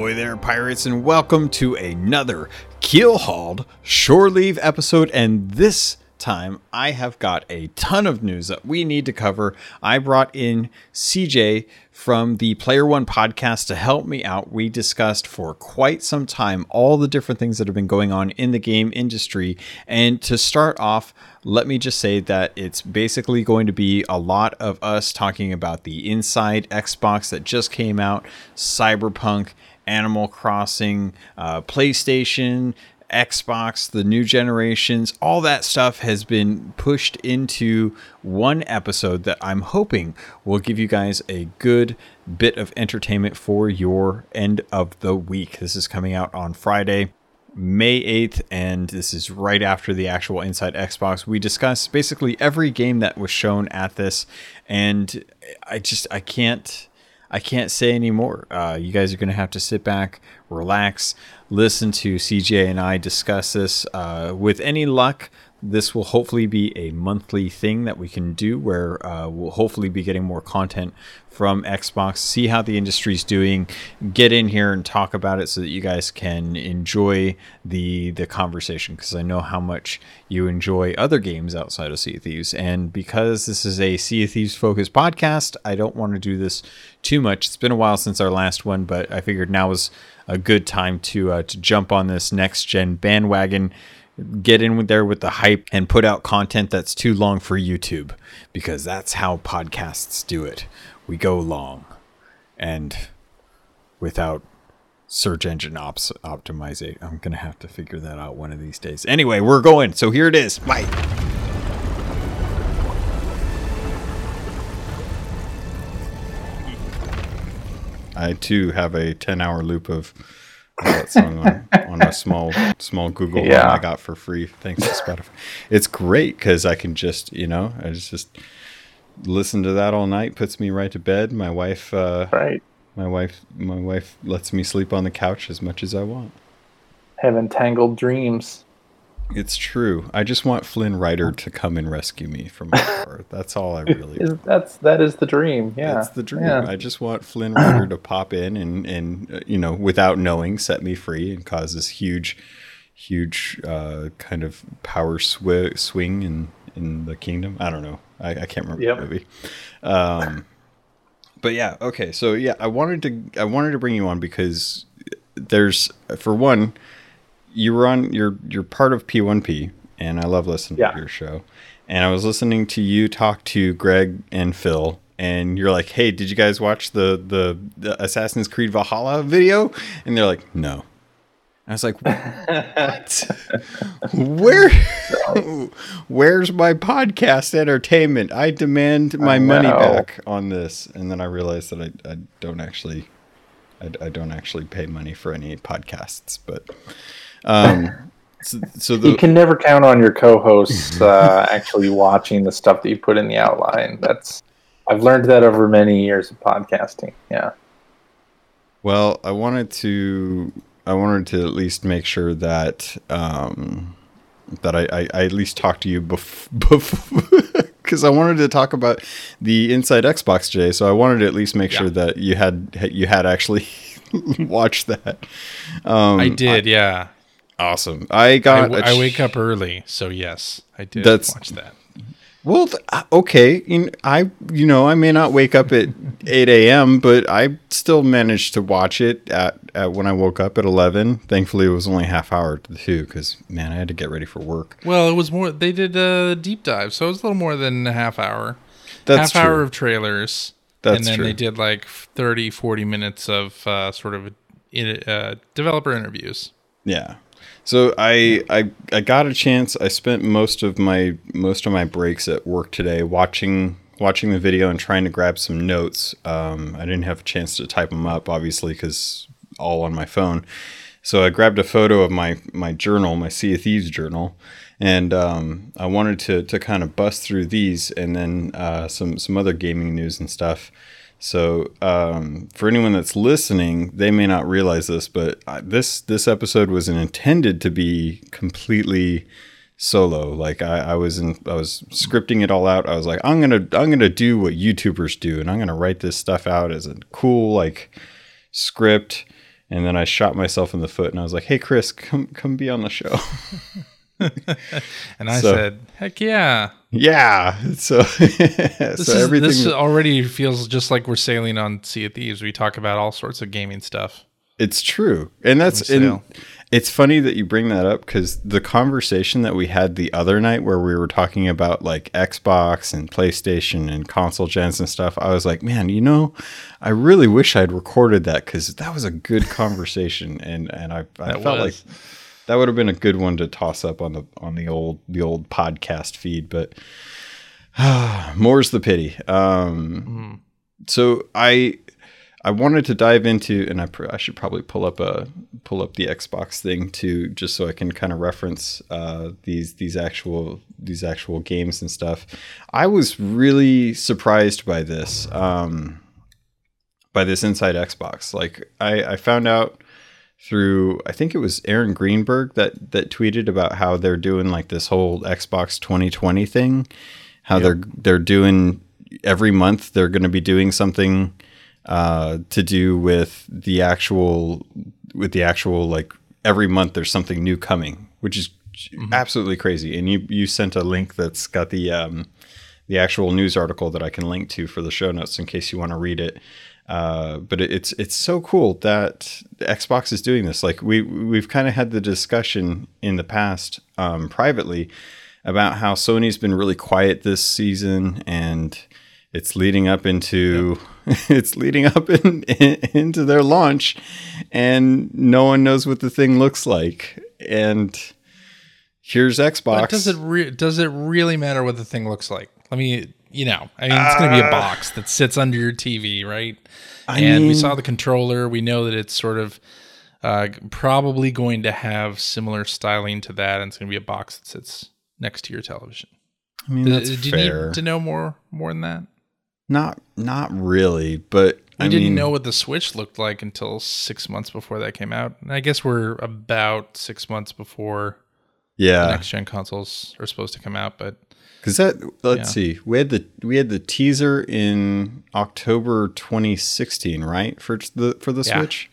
Ahoy there, pirates, and welcome to another Keel Hauled Shore Leave episode. And this time, I have got a ton of news that we need to cover. I brought in CJ from the Player One podcast to help me out. We discussed for quite some time all the different things that have been going on in the game industry. And to start off, let me just say that it's basically going to be a lot of us talking about the Inside Xbox that just came out, Cyberpunk, Animal Crossing, uh, PlayStation, Xbox, the new generations, all that stuff has been pushed into one episode that I'm hoping will give you guys a good bit of entertainment for your end of the week. This is coming out on Friday. May 8th, and this is right after the actual Inside Xbox. We discuss basically every game that was shown at this, and I just I can't I can't say anymore. Uh, you guys are going to have to sit back, relax, listen to CJ and I discuss this. Uh, with any luck, this will hopefully be a monthly thing that we can do where uh, we'll hopefully be getting more content from Xbox, see how the industry's doing, get in here and talk about it so that you guys can enjoy the the conversation because I know how much you enjoy other games outside of Sea of Thieves. And because this is a Sea of Thieves focused podcast, I don't want to do this too much. It's been a while since our last one, but I figured now was a good time to uh, to jump on this next gen bandwagon get in there with the hype and put out content that's too long for YouTube because that's how podcasts do it. We go long and without search engine ops optimization. I'm going to have to figure that out one of these days. Anyway, we're going. So here it is. Bye. I too have a 10 hour loop of that song on, on a small small Google yeah. one I got for free thanks to Spotify. It's great because I can just you know I just just listen to that all night. Puts me right to bed. My wife uh, right. My wife my wife lets me sleep on the couch as much as I want. Have entangled dreams. It's true. I just want Flynn Rider to come and rescue me from my car. That's all I really. is, that's that is the dream. Yeah, that's the dream. Yeah. I just want Flynn Rider to pop in and and uh, you know without knowing set me free and cause this huge, huge uh, kind of power sw- swing in in the kingdom. I don't know. I, I can't remember yep. the movie. Um, but yeah, okay. So yeah, I wanted to I wanted to bring you on because there's for one you were on you're you're part of P1P and I love listening yeah. to your show. And I was listening to you talk to Greg and Phil and you're like, "Hey, did you guys watch the the, the Assassin's Creed Valhalla video?" And they're like, "No." I was like, "What? Where? Where's my podcast entertainment? I demand my I money back on this." And then I realized that I, I don't actually, I, I don't actually pay money for any podcasts, but um, so, so the, you can never count on your co-hosts uh, actually watching the stuff that you put in the outline. That's I've learned that over many years of podcasting. Yeah. Well, I wanted to I wanted to at least make sure that um, that I, I, I, at least talk to you before because I wanted to talk about the Inside Xbox Jay. So I wanted to at least make yeah. sure that you had you had actually watched that. Um, I did, I, yeah. Awesome. I got. I wake up early, so yes, I did that's, watch that. Well, uh, okay. You I you know I may not wake up at eight a.m., but I still managed to watch it at, at when I woke up at eleven. Thankfully, it was only half hour too, because man, I had to get ready for work. Well, it was more. They did a deep dive, so it was a little more than a half hour. That's half true. hour of trailers. That's and then true. they did like 30, 40 minutes of uh, sort of uh, developer interviews. Yeah. So I, I I got a chance. I spent most of my most of my breaks at work today watching watching the video and trying to grab some notes. Um, I didn't have a chance to type them up, obviously, because all on my phone. So I grabbed a photo of my my journal, my Sea of Thieves journal, and um, I wanted to to kind of bust through these and then uh, some some other gaming news and stuff. So, um, for anyone that's listening, they may not realize this, but this this episode was intended to be completely solo. Like I, I was in, I was scripting it all out. I was like, I'm gonna I'm gonna do what YouTubers do, and I'm gonna write this stuff out as a cool like script and then I shot myself in the foot, and I was like, "Hey, Chris, come come be on the show." and I so, said, "Heck yeah, yeah." So, this, so is, this already feels just like we're sailing on Sea of Thieves. We talk about all sorts of gaming stuff. It's true, and that's and it's funny that you bring that up because the conversation that we had the other night, where we were talking about like Xbox and PlayStation and console gens and stuff, I was like, man, you know, I really wish I'd recorded that because that was a good conversation, and and I, I felt was. like that would have been a good one to toss up on the on the old the old podcast feed, but uh, more's the pity. Um, mm. So I I wanted to dive into, and I, pr- I should probably pull up a pull up the Xbox thing too, just so I can kind of reference uh, these these actual these actual games and stuff. I was really surprised by this, um, by this Inside Xbox. Like I, I found out through I think it was Aaron Greenberg that that tweeted about how they're doing like this whole Xbox 2020 thing, how yep. they're they're doing every month they're going to be doing something uh, to do with the actual with the actual like every month there's something new coming, which is mm-hmm. absolutely crazy. And you you sent a link that's got the um, the actual news article that I can link to for the show notes in case you want to read it. Uh, but it, it's it's so cool that Xbox is doing this. Like we we've kind of had the discussion in the past um, privately about how Sony's been really quiet this season and it's leading up into yep. it's leading up in, in, into their launch and no one knows what the thing looks like and here's xbox but does it re- does it really matter what the thing looks like let me you know i mean it's going to be a uh, box that sits under your tv right I and mean, we saw the controller we know that it's sort of uh, probably going to have similar styling to that and it's going to be a box that sits next to your television I mean, that's you need to know more more than that? Not not really, but we I didn't mean, know what the Switch looked like until six months before that came out. And I guess we're about six months before yeah next gen consoles are supposed to come out. But because that let's yeah. see, we had the we had the teaser in October 2016, right for the for the yeah. Switch,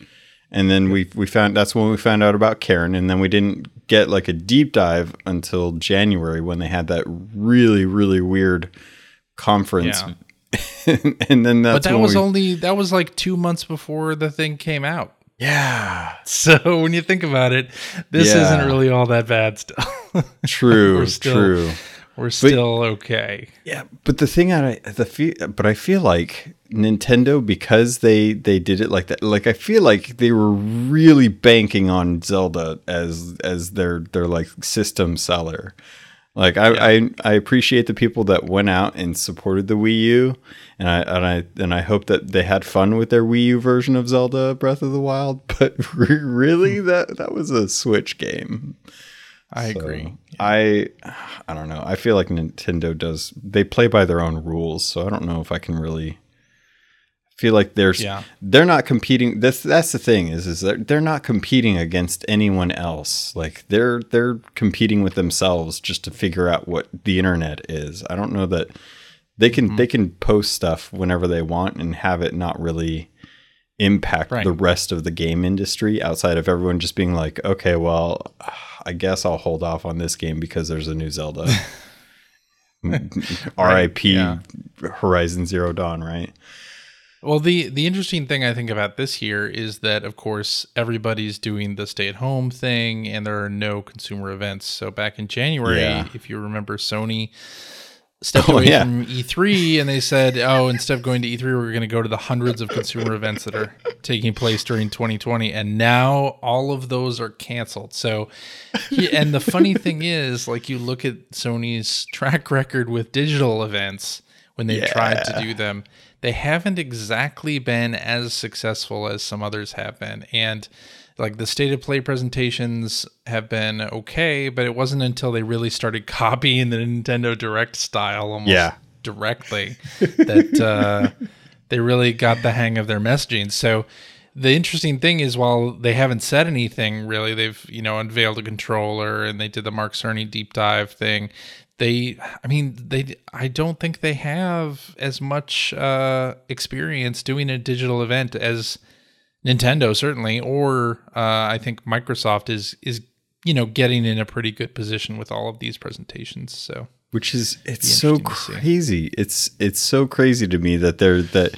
and then we we found that's when we found out about Karen, and then we didn't get like a deep dive until January when they had that really really weird conference yeah. and then that's but that was we, only that was like two months before the thing came out. Yeah. So when you think about it, this isn't really all that bad still. True. still, true. We're still but, okay. Yeah, but the thing I the feel, but I feel like Nintendo because they they did it like that. Like I feel like they were really banking on Zelda as as their their like system seller. Like I, yeah. I, I appreciate the people that went out and supported the Wii U, and I and I and I hope that they had fun with their Wii U version of Zelda Breath of the Wild. But really, hmm. that that was a Switch game. I so agree. Yeah. I I don't know. I feel like Nintendo does they play by their own rules, so I don't know if I can really feel like there's yeah. they're not competing that's that's the thing is is that they're not competing against anyone else like they're they're competing with themselves just to figure out what the internet is i don't know that they can mm-hmm. they can post stuff whenever they want and have it not really impact right. the rest of the game industry outside of everyone just being like okay well i guess i'll hold off on this game because there's a new zelda rip yeah. horizon zero dawn right well, the the interesting thing I think about this year is that of course everybody's doing the stay at home thing and there are no consumer events. So back in January, yeah. if you remember Sony stepped oh, away yeah. from E3 and they said, "Oh, instead of going to E3, we're going to go to the hundreds of consumer events that are taking place during 2020." And now all of those are canceled. So and the funny thing is, like you look at Sony's track record with digital events when they've yeah. tried to do them, they haven't exactly been as successful as some others have been. And like the state of play presentations have been okay, but it wasn't until they really started copying the Nintendo Direct style almost yeah. directly that uh, they really got the hang of their messaging. So the interesting thing is while they haven't said anything really, they've, you know, unveiled a controller and they did the Mark Cerny deep dive thing they i mean they i don't think they have as much uh experience doing a digital event as Nintendo certainly, or uh, I think Microsoft is is you know getting in a pretty good position with all of these presentations. So which is it's so crazy. It's it's so crazy to me that they're that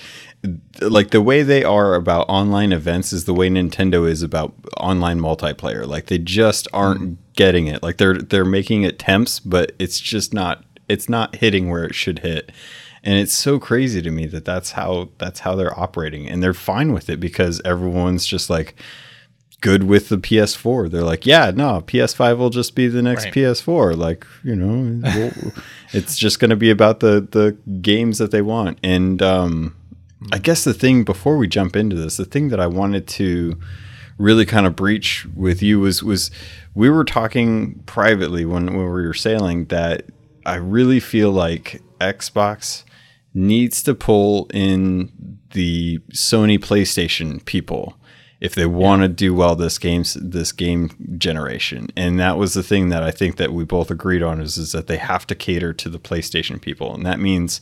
like the way they are about online events is the way Nintendo is about online multiplayer. Like they just aren't mm. getting it. Like they're they're making attempts, but it's just not it's not hitting where it should hit and it's so crazy to me that that's how that's how they're operating. And they're fine with it because everyone's just like good with the PS4 they're like yeah no PS5 will just be the next right. PS4 like you know we'll, it's just going to be about the the games that they want. And um I guess the thing before we jump into this the thing that I wanted to really kind of breach with you was was we were talking privately when, when we were sailing that I really feel like Xbox needs to pull in the Sony PlayStation people if they want to do well this game's this game generation. And that was the thing that I think that we both agreed on is, is that they have to cater to the PlayStation people. And that means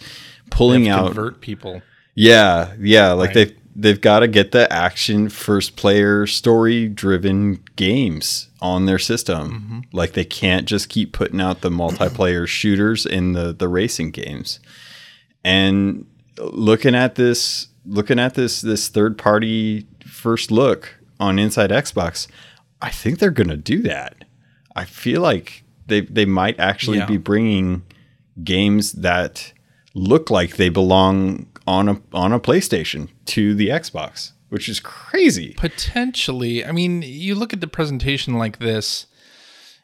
pulling out convert people. Yeah, yeah, like right. they they've got to get the action first player story driven games on their system. Mm-hmm. Like they can't just keep putting out the multiplayer shooters in the the racing games. And looking at this, looking at this this third party first look on Inside Xbox, I think they're going to do that. I feel like they they might actually yeah. be bringing games that look like they belong on a on a PlayStation to the Xbox, which is crazy. Potentially, I mean, you look at the presentation like this,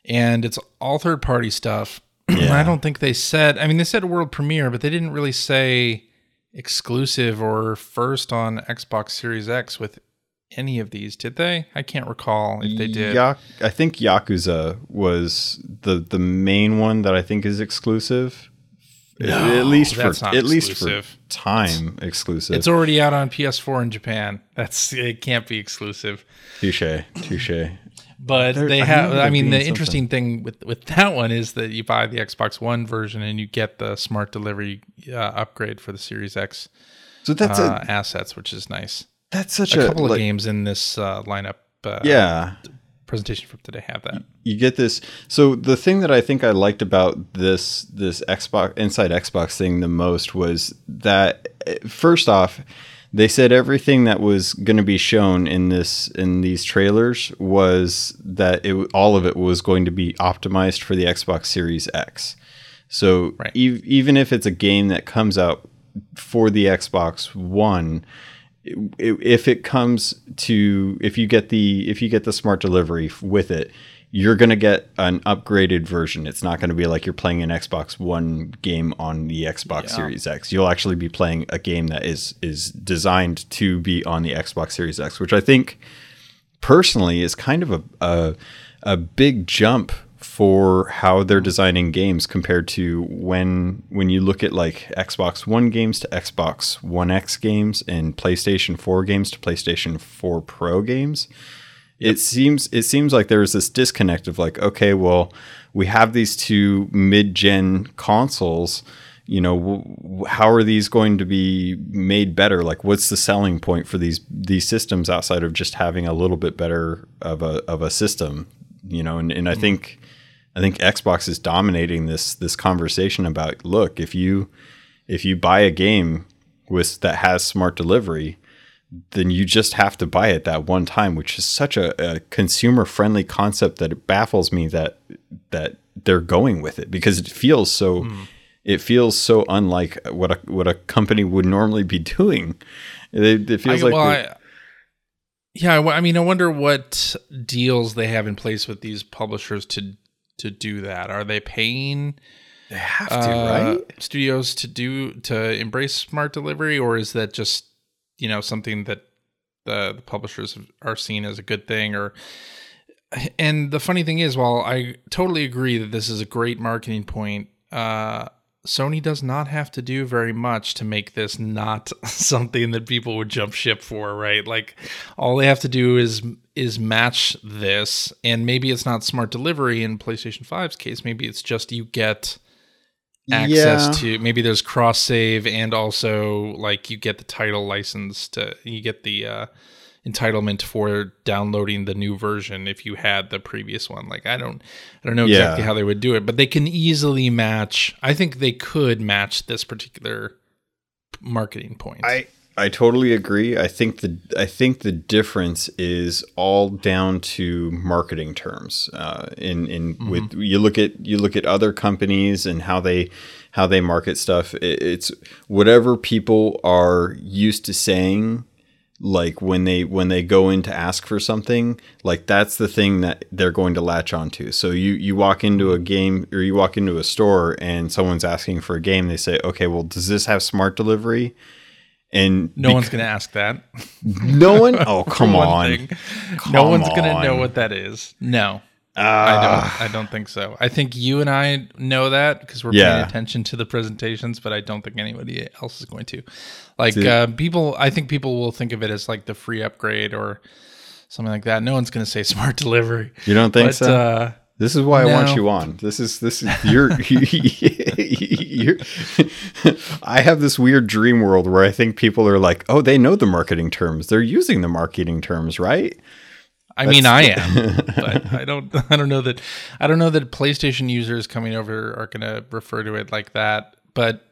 and it's all third party stuff. Yeah. I don't think they said. I mean, they said world premiere, but they didn't really say exclusive or first on Xbox Series X with any of these, did they? I can't recall if they did. I think Yakuza was the the main one that I think is exclusive. No, at least for at least for time it's, exclusive. It's already out on PS4 in Japan. That's it can't be exclusive. Touche, touche. But they have. I, I mean, the something. interesting thing with with that one is that you buy the Xbox One version and you get the smart delivery uh, upgrade for the Series X. So that's uh, a, assets, which is nice. That's such a, a couple like, of games in this uh, lineup. Uh, yeah, presentation from today have that. You get this. So the thing that I think I liked about this this Xbox Inside Xbox thing the most was that eh, first off they said everything that was going to be shown in this in these trailers was that it all of it was going to be optimized for the Xbox Series X. So right. e- even if it's a game that comes out for the Xbox One, if it comes to if you get the if you get the smart delivery with it, you're going to get an upgraded version. It's not going to be like you're playing an Xbox One game on the Xbox yeah. Series X. You'll actually be playing a game that is is designed to be on the Xbox Series X, which I think personally is kind of a a, a big jump for how they're designing games compared to when when you look at like Xbox One games to Xbox One X games and PlayStation 4 games to PlayStation 4 Pro games it seems it seems like there's this disconnect of like okay well we have these two mid-gen consoles you know w- how are these going to be made better? Like what's the selling point for these these systems outside of just having a little bit better of a of a system you know? And, and i mm-hmm. think i think xbox is dominating this this conversation about look if you if you buy a game with that has smart delivery then you just have to buy it that one time, which is such a, a consumer friendly concept that it baffles me that that they're going with it because it feels so mm. it feels so unlike what a what a company would normally be doing. It, it feels I, like well, I, yeah, I mean, I wonder what deals they have in place with these publishers to to do that. Are they paying? They have to, uh, right? Studios to do to embrace smart delivery, or is that just you know something that the, the publishers are seen as a good thing or and the funny thing is while i totally agree that this is a great marketing point uh, sony does not have to do very much to make this not something that people would jump ship for right? Like all they have to do is is match this and maybe it's not smart delivery in playstation 5's case. Maybe it's just you get access yeah. to maybe there's cross save and also like you get the title license to you get the uh entitlement for downloading the new version if you had the previous one. Like I don't I don't know exactly yeah. how they would do it, but they can easily match. I think they could match this particular marketing point. I I totally agree. I think the I think the difference is all down to marketing terms. Uh, in in mm-hmm. with you look at you look at other companies and how they how they market stuff. It, it's whatever people are used to saying. Like when they when they go in to ask for something, like that's the thing that they're going to latch onto. So you you walk into a game or you walk into a store and someone's asking for a game. They say, okay, well, does this have smart delivery? And no bec- one's going to ask that. No one? Oh, come on. Come no one's going to know what that is. No. Uh, I don't. I don't think so. I think you and I know that because we're yeah. paying attention to the presentations, but I don't think anybody else is going to. Like uh, people, I think people will think of it as like the free upgrade or something like that. No one's going to say smart delivery. You don't think but, so? Uh, this is why no. I want you on. This is this is you're, you're I have this weird dream world where I think people are like, "Oh, they know the marketing terms. They're using the marketing terms, right?" I That's, mean, I am, but I don't. I don't know that. I don't know that PlayStation users coming over are going to refer to it like that. But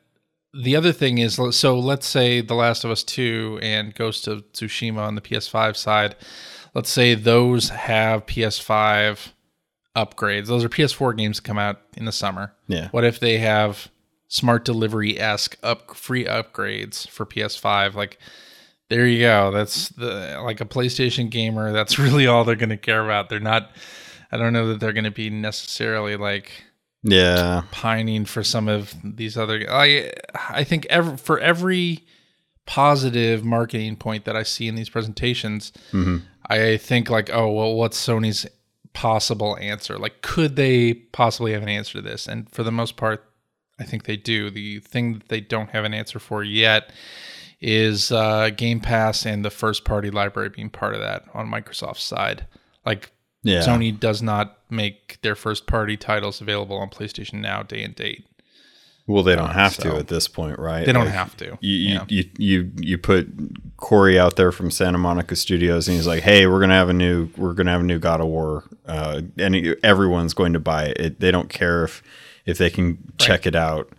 the other thing is, so let's say The Last of Us Two and Ghost of Tsushima on the PS5 side. Let's say those have PS5 upgrades. Those are PS4 games that come out in the summer. Yeah. What if they have smart delivery esque up free upgrades for PS5? Like, there you go. That's the like a PlayStation gamer. That's really all they're going to care about. They're not. I don't know that they're going to be necessarily like yeah pining for some of these other. I I think every, for every positive marketing point that I see in these presentations, mm-hmm. I think like, oh well, what's Sony's possible answer. Like, could they possibly have an answer to this? And for the most part, I think they do. The thing that they don't have an answer for yet is uh, Game Pass and the first party library being part of that on Microsoft's side. Like, yeah. Sony does not make their first party titles available on PlayStation Now day and date. Well, they don't uh, have so to at this point, right? They don't like, have to. You, yeah. you, you you put Cory out there from Santa Monica Studios, and he's like, "Hey, we're gonna have a new we're gonna have a new God of War, uh, and everyone's going to buy it. it. They don't care if if they can check right. it out.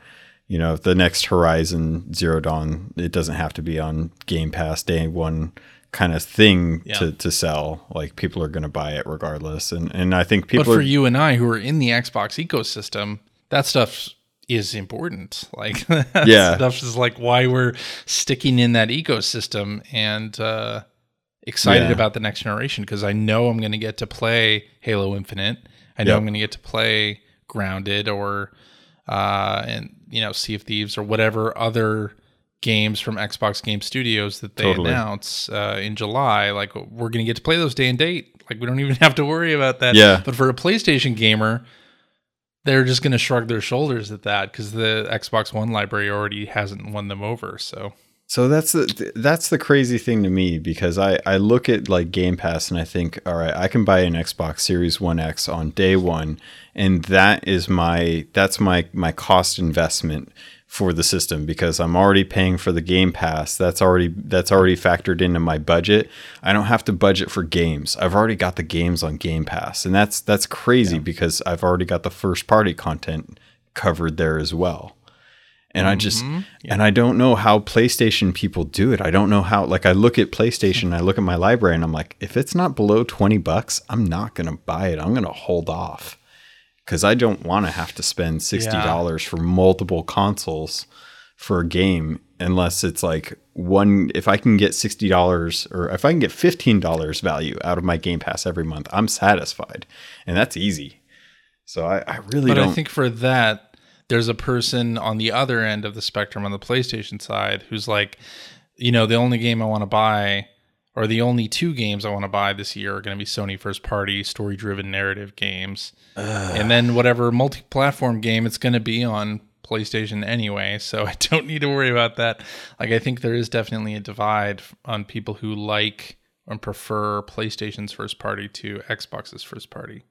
You know, the next Horizon Zero Dawn, it doesn't have to be on Game Pass day one." kind of thing yeah. to, to sell like people are going to buy it regardless and and i think people but for are, you and i who are in the xbox ecosystem that stuff's is important. Like yeah, stuff is like why we're sticking in that ecosystem and uh, excited yeah. about the next generation because I know I'm going to get to play Halo Infinite. I know yep. I'm going to get to play Grounded or uh, and you know Sea of Thieves or whatever other games from Xbox Game Studios that they totally. announce uh, in July. Like we're going to get to play those day and date. Like we don't even have to worry about that. Yeah. But for a PlayStation gamer they're just going to shrug their shoulders at that because the Xbox One library already hasn't won them over. So, so that's the that's the crazy thing to me because I I look at like Game Pass and I think, all right, I can buy an Xbox Series One X on day one, and that is my that's my my cost investment for the system because I'm already paying for the Game Pass. That's already that's already factored into my budget. I don't have to budget for games. I've already got the games on Game Pass. And that's that's crazy yeah. because I've already got the first party content covered there as well. And mm-hmm. I just mm-hmm. yeah. and I don't know how PlayStation people do it. I don't know how like I look at PlayStation, I look at my library and I'm like, if it's not below 20 bucks, I'm not going to buy it. I'm going to hold off because I don't want to have to spend sixty dollars yeah. for multiple consoles for a game unless it's like one. If I can get sixty dollars or if I can get fifteen dollars value out of my Game Pass every month, I'm satisfied, and that's easy. So I, I really but don't. I think for that, there's a person on the other end of the spectrum on the PlayStation side who's like, you know, the only game I want to buy or the only two games I want to buy this year are going to be Sony first party story driven narrative games. Ugh. And then whatever multi platform game it's going to be on PlayStation anyway. So I don't need to worry about that. Like, I think there is definitely a divide on people who like and prefer PlayStation's first party to Xbox's first party.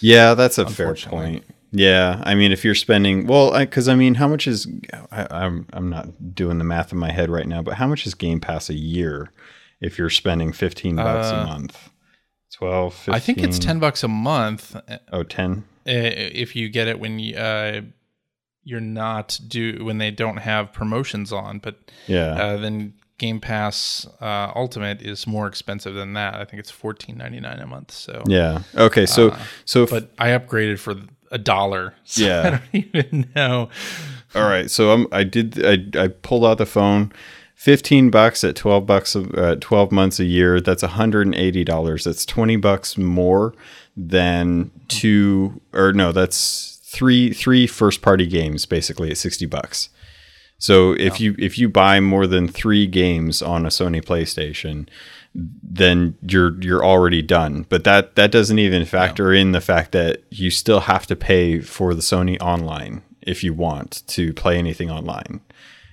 Yeah, that's a fair point. Yeah, I mean, if you're spending well, because I, I, mean, how much is I, I'm I'm not doing the math in my head right now, but how much is Game Pass a year? If you're spending 15 bucks uh, a month. 12, 15. I think it's 10 bucks a month. Oh, 10? If you get it when you, uh, you're not do when they don't have promotions on, but yeah, uh, then Game Pass uh, Ultimate is more expensive than that. I think it's fourteen ninety nine a month. So yeah, okay, so uh, so if, but I upgraded for a dollar. So yeah, I don't even know. All right, so I'm, I did I I pulled out the phone. 15 bucks at 12 bucks uh, 12 months a year that's $180 that's 20 bucks more than two or no that's three three first party games basically at 60 bucks. So if you if you buy more than 3 games on a Sony PlayStation then you're you're already done. But that that doesn't even factor in the fact that you still have to pay for the Sony online if you want to play anything online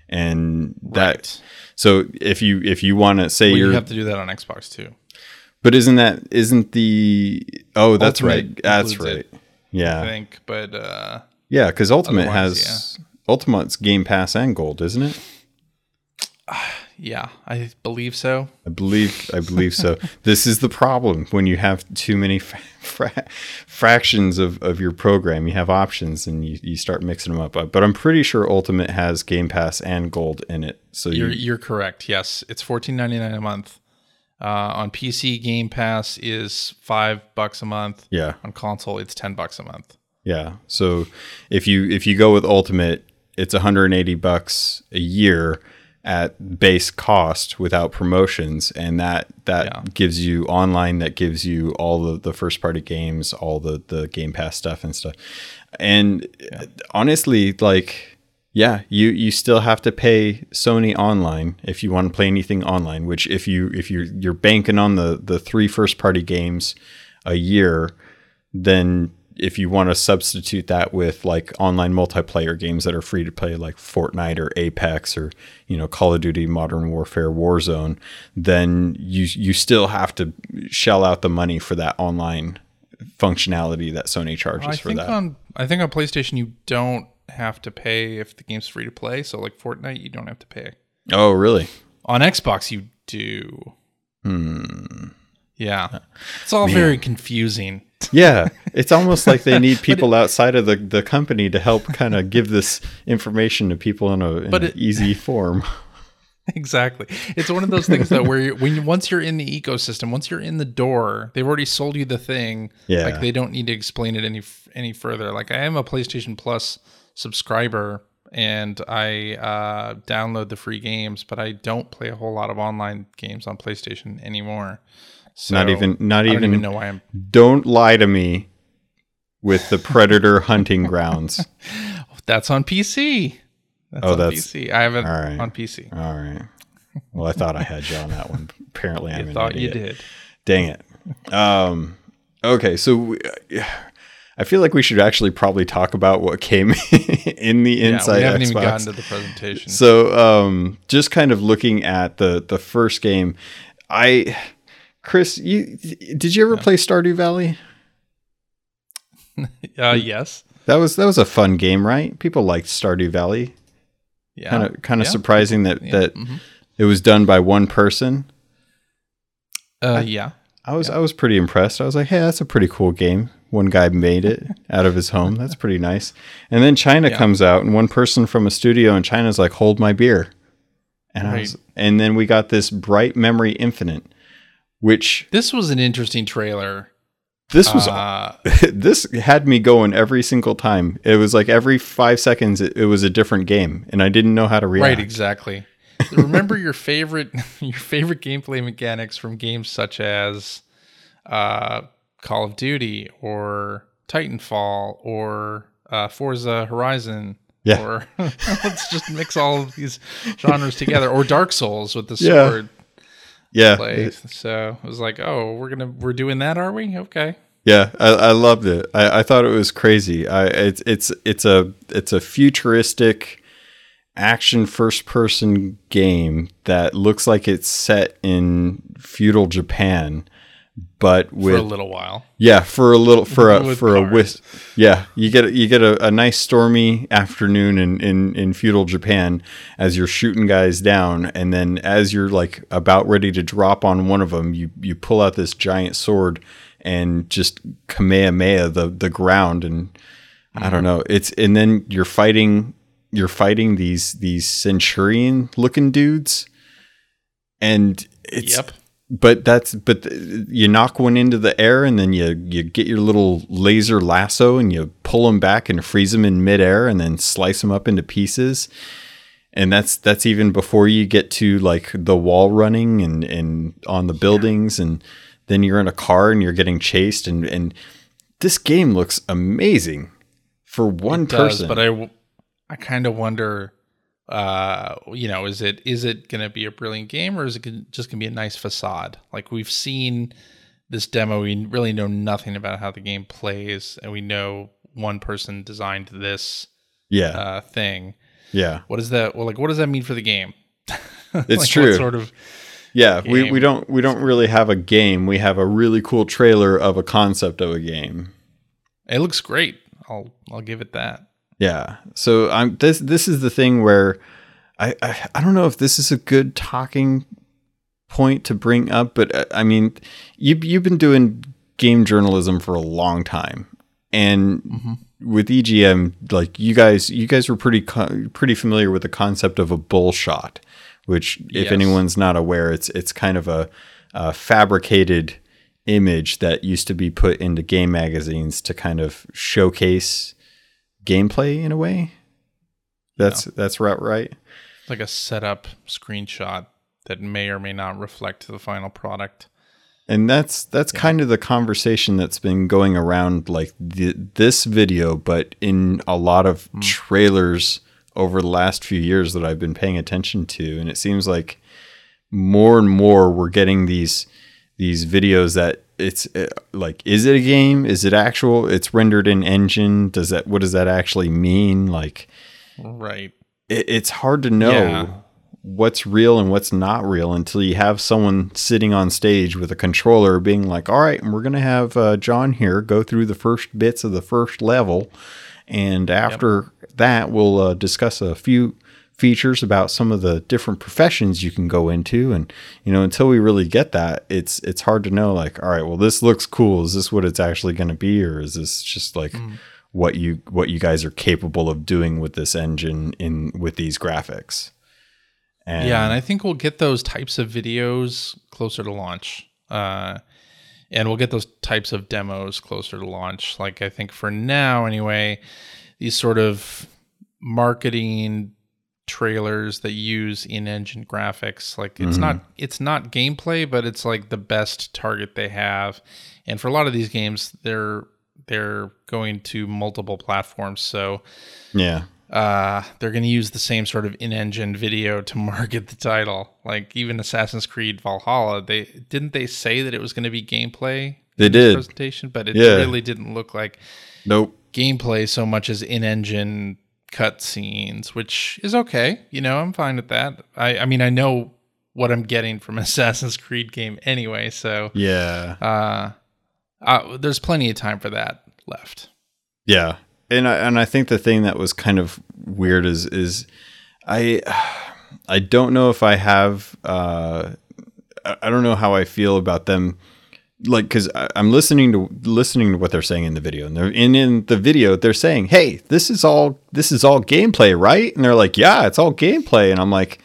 and that right. so if you if you want to say well, you have to do that on Xbox too. But isn't that isn't the oh that's Ultimate right that's right it, yeah I think but uh yeah because Ultimate has yeah. Ultimate's Game Pass and Gold isn't it? Yeah, I believe so. I believe I believe so. this is the problem when you have too many fra- fra- fractions of, of your program. You have options and you, you start mixing them up. But I'm pretty sure Ultimate has Game Pass and Gold in it. So you're you, you are correct. Yes, it's 14.99 a month. Uh, on PC, Game Pass is five bucks a month. Yeah. On console, it's ten bucks a month. Yeah. So if you if you go with Ultimate, it's 180 bucks a year at base cost without promotions and that that yeah. gives you online that gives you all the, the first party games all the the game pass stuff and stuff and yeah. honestly like yeah you you still have to pay sony online if you want to play anything online which if you if you're you're banking on the the three first party games a year then if you want to substitute that with like online multiplayer games that are free to play like Fortnite or Apex or you know Call of Duty Modern Warfare Warzone then you you still have to shell out the money for that online functionality that Sony charges I for think that. On, I think on PlayStation you don't have to pay if the game's free to play so like Fortnite you don't have to pay. Oh, really? On Xbox you do. Hmm. Yeah. It's all Man. very confusing yeah, it's almost like they need people it, outside of the, the company to help kind of give this information to people in a in but it, easy form. Exactly. It's one of those things that where you, when once you're in the ecosystem, once you're in the door, they've already sold you the thing. Yeah. Like they don't need to explain it any any further. Like I am a PlayStation Plus subscriber and I uh, download the free games, but I don't play a whole lot of online games on PlayStation anymore. So not even not even, even know why I'm Don't lie to me with the predator hunting grounds. That's on PC. That's oh, on that's PC. I have it right. on PC. All right. Well, I thought I had you on that one. Apparently, I thought you did. Dang it. Um, okay, so we, I feel like we should actually probably talk about what came in the inside. Yeah, we haven't Xbox. even gotten to the presentation. So, um, just kind of looking at the the first game, I Chris, you did you ever yeah. play Stardew Valley? uh, yes. That was that was a fun game, right? People liked Stardew Valley. Yeah. Kind of kind of yeah. surprising that yeah. that mm-hmm. it was done by one person. Uh, I, yeah. I was I was pretty impressed. I was like, "Hey, that's a pretty cool game." One guy made it out of his home. That's pretty nice. And then China comes out, and one person from a studio in China is like, "Hold my beer," and right. I was, and then we got this Bright Memory Infinite which this was an interesting trailer. This was uh, this had me going every single time. It was like every five seconds it, it was a different game, and I didn't know how to react. Right, exactly. Remember your favorite your favorite gameplay mechanics from games such as uh, Call of Duty or Titanfall or uh, Forza Horizon. Yeah. Or let's just mix all of these genres together. Or Dark Souls with the sword. Yeah yeah. Play. So it was like, oh, we're gonna we're doing that, are we? Okay. Yeah, I, I loved it. I, I thought it was crazy. I it's it's it's a it's a futuristic action first person game that looks like it's set in feudal Japan, but with for a little while. Yeah, for a little for a for cars. a whisk. Yeah, you get you get a, a nice stormy afternoon in, in in feudal Japan as you're shooting guys down, and then as you're like about ready to drop on one of them, you you pull out this giant sword and just kamehameha the the ground, and mm-hmm. I don't mm-hmm. know. It's and then you're fighting you're fighting these these centurion looking dudes, and it's. Yep but that's but you knock one into the air and then you you get your little laser lasso and you pull them back and freeze them in midair and then slice them up into pieces. And that's that's even before you get to like the wall running and and on the buildings and then you're in a car and you're getting chased and and this game looks amazing for one it person. But i i kind of wonder uh you know is it is it going to be a brilliant game or is it just going to be a nice facade? Like we've seen this demo we really know nothing about how the game plays and we know one person designed this yeah. uh, thing. Yeah. What is that well like what does that mean for the game? It's like, true. sort of yeah game? we, we don't we don't really have a game. We have a really cool trailer of a concept of a game. It looks great. I'll i'll give it that yeah. So I'm this this is the thing where I, I I don't know if this is a good talking point to bring up, but uh, I mean, you you've been doing game journalism for a long time, and mm-hmm. with EGM, like you guys you guys were pretty pretty familiar with the concept of a bull shot, which if yes. anyone's not aware, it's it's kind of a, a fabricated image that used to be put into game magazines to kind of showcase gameplay in a way. That's yeah. that's right, right. Like a setup screenshot that may or may not reflect the final product. And that's that's yeah. kind of the conversation that's been going around like the, this video, but in a lot of mm. trailers over the last few years that I've been paying attention to, and it seems like more and more we're getting these these videos that it's uh, like is it a game? Is it actual? It's rendered in engine. Does that what does that actually mean? Like right. it, it's hard to know yeah. what's real and what's not real until you have someone sitting on stage with a controller being like all right and we're going to have uh, john here go through the first bits of the first level and after yep. that we'll uh, discuss a few features about some of the different professions you can go into. And you know until we really get that it's it's hard to know like all right well this looks cool. Is this what it's actually going to be? Or is this just like mm. what you what you guys are capable of doing with this engine in with these graphics? And yeah and i think we'll get those types of videos closer to launch. Uh and we'll get those types of demos closer to launch. Like i think for now anyway these sort of marketing trailers that use in-engine graphics. Like it's mm-hmm. not it's not gameplay but it's like the best target they have. And for a lot of these games they're they're going to multiple platforms. So yeah. uh they're going to use the same sort of in-engine video to market the title. Like even assassin's creed valhalla they didn't they say that it was going to be gameplay they did. presentation? But it yeah. really didn't look like nope. gameplay so much as in-engine cutscenes, which is okay. You know, I'm fine with that. I, I mean, I know what I'm getting from Assassin's Creed game anyway, so yeah. Uh, uh, there's plenty of time for that left. Yeah, and I and I think the thing that was kind of weird is is I I don't know if I have uh, I don't know how I feel about them like because I'm listening to listening to what they're saying in the video, and they're in in the video they're saying, "Hey, this is all this is all gameplay, right?" And they're like, "Yeah, it's all gameplay," and I'm like,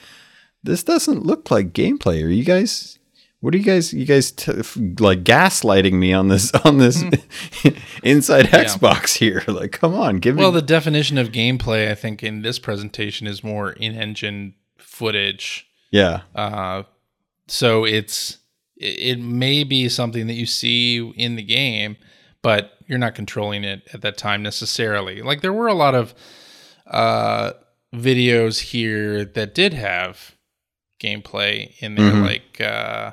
"This doesn't look like gameplay. Are you guys?" What are you guys? You guys t- like gaslighting me on this on this mm. inside yeah. Xbox here? Like, come on, give me. Well, the definition of gameplay, I think, in this presentation is more in-engine footage. Yeah. Uh, so it's it may be something that you see in the game, but you're not controlling it at that time necessarily. Like there were a lot of uh, videos here that did have gameplay in there, mm-hmm. like uh,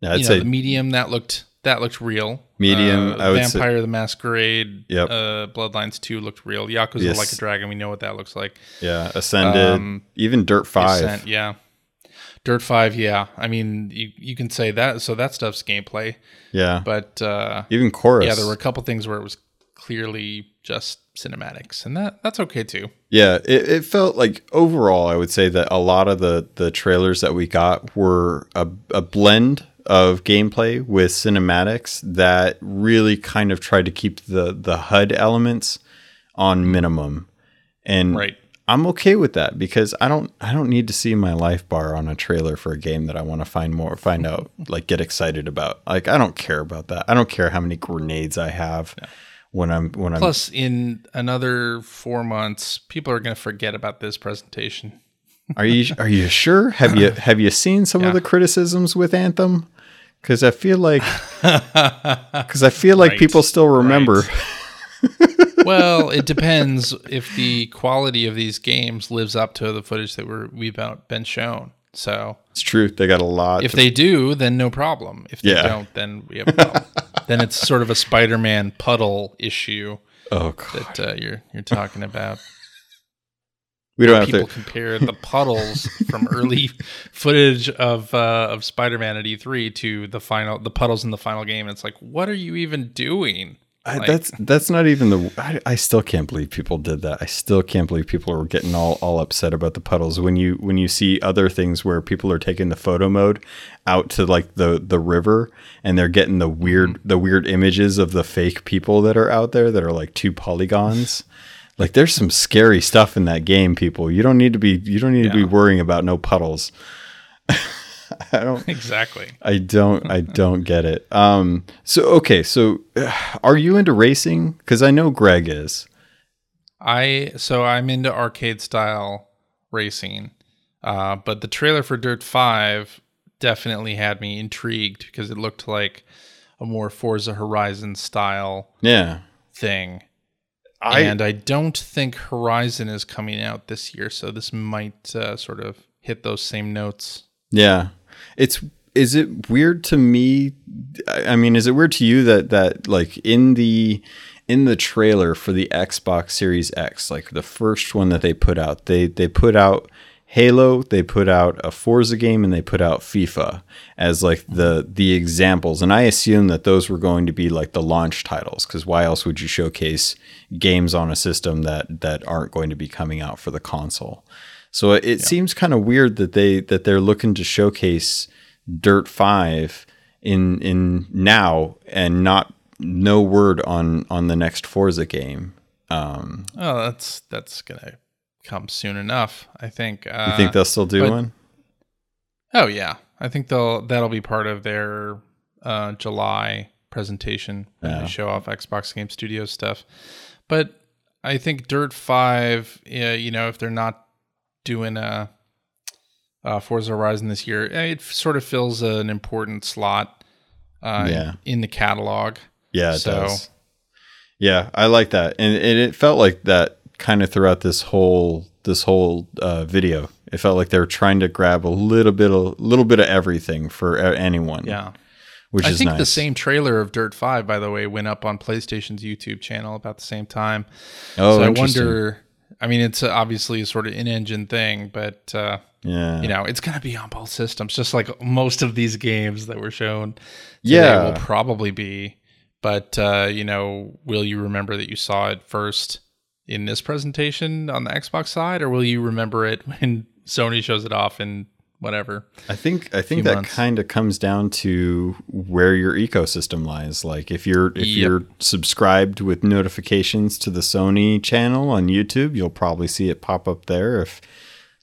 yeah, I'd you know, say the medium that looked that looked real. Medium, uh, Vampire say, the Masquerade, yep. uh, Bloodlines Two looked real. Yakuza yes. Like a Dragon, we know what that looks like. Yeah, Ascended, um, even Dirt Five. Ascent, yeah. Dirt Five, yeah. I mean, you you can say that. So that stuff's gameplay. Yeah. But uh, even chorus. Yeah, there were a couple things where it was clearly just cinematics, and that that's okay too. Yeah, it, it felt like overall, I would say that a lot of the the trailers that we got were a, a blend of gameplay with cinematics that really kind of tried to keep the the HUD elements on minimum. And right. I'm okay with that because I don't I don't need to see my life bar on a trailer for a game that I want to find more find out like get excited about. Like I don't care about that. I don't care how many grenades I have. Yeah when I'm when I'm Plus in another 4 months people are going to forget about this presentation. are you are you sure? Have you have you seen some yeah. of the criticisms with Anthem? Cuz I feel like cuz I feel like right. people still remember right. Well, it depends if the quality of these games lives up to the footage that we're, we've been shown. So it's true. They got a lot. If to... they do, then no problem. If they yeah. don't, then we have a problem. then it's sort of a Spider-Man puddle issue. Oh, God. that uh, you're you're talking about. We don't have people to compare the puddles from early footage of uh, of Spider-Man at E3 to the final the puddles in the final game. And It's like, what are you even doing? I, that's that's not even the. I, I, still can't believe people did that. I still can't believe people are getting all, all upset about the puddles when you when you see other things where people are taking the photo mode out to like the the river and they're getting the weird mm-hmm. the weird images of the fake people that are out there that are like two polygons. like there's some scary stuff in that game, people. You don't need to be you don't need yeah. to be worrying about no puddles. I don't exactly. I don't. I don't get it. Um. So okay. So, are you into racing? Because I know Greg is. I so I'm into arcade style racing, uh, but the trailer for Dirt Five definitely had me intrigued because it looked like a more Forza Horizon style yeah thing. I, and I don't think Horizon is coming out this year, so this might uh, sort of hit those same notes. Yeah, it's is it weird to me? I mean, is it weird to you that that like in the in the trailer for the Xbox Series X, like the first one that they put out, they they put out Halo, they put out a Forza game, and they put out FIFA as like the the examples. And I assume that those were going to be like the launch titles, because why else would you showcase games on a system that that aren't going to be coming out for the console? So it yeah. seems kind of weird that they that they're looking to showcase Dirt 5 in in now and not no word on on the next Forza game. Um, oh, that's that's gonna come soon enough. I think. Uh, you think they'll still do but, one? Oh yeah, I think they'll that'll be part of their uh, July presentation yeah. they show off Xbox Game Studios stuff. But I think Dirt Five, yeah, you know, if they're not doing a, a Forza Horizon this year, eh, it sort of fills an important slot uh, yeah. in the catalog. Yeah, it so, does. Yeah, I like that, and, and it felt like that kind of throughout this whole this whole uh, video. It felt like they were trying to grab a little bit, a little bit of everything for anyone. Yeah, which I is think nice. the same trailer of Dirt Five, by the way, went up on PlayStation's YouTube channel about the same time. Oh, so I wonder I mean, it's obviously a sort of in-engine thing, but uh, yeah, you know, it's gonna be on both systems, just like most of these games that were shown. Yeah, will probably be. But uh, you know, will you remember that you saw it first in this presentation on the Xbox side, or will you remember it when Sony shows it off in whatever. I think I think that kind of comes down to where your ecosystem lies. Like if you're if yep. you're subscribed with notifications to the Sony channel on YouTube, you'll probably see it pop up there. If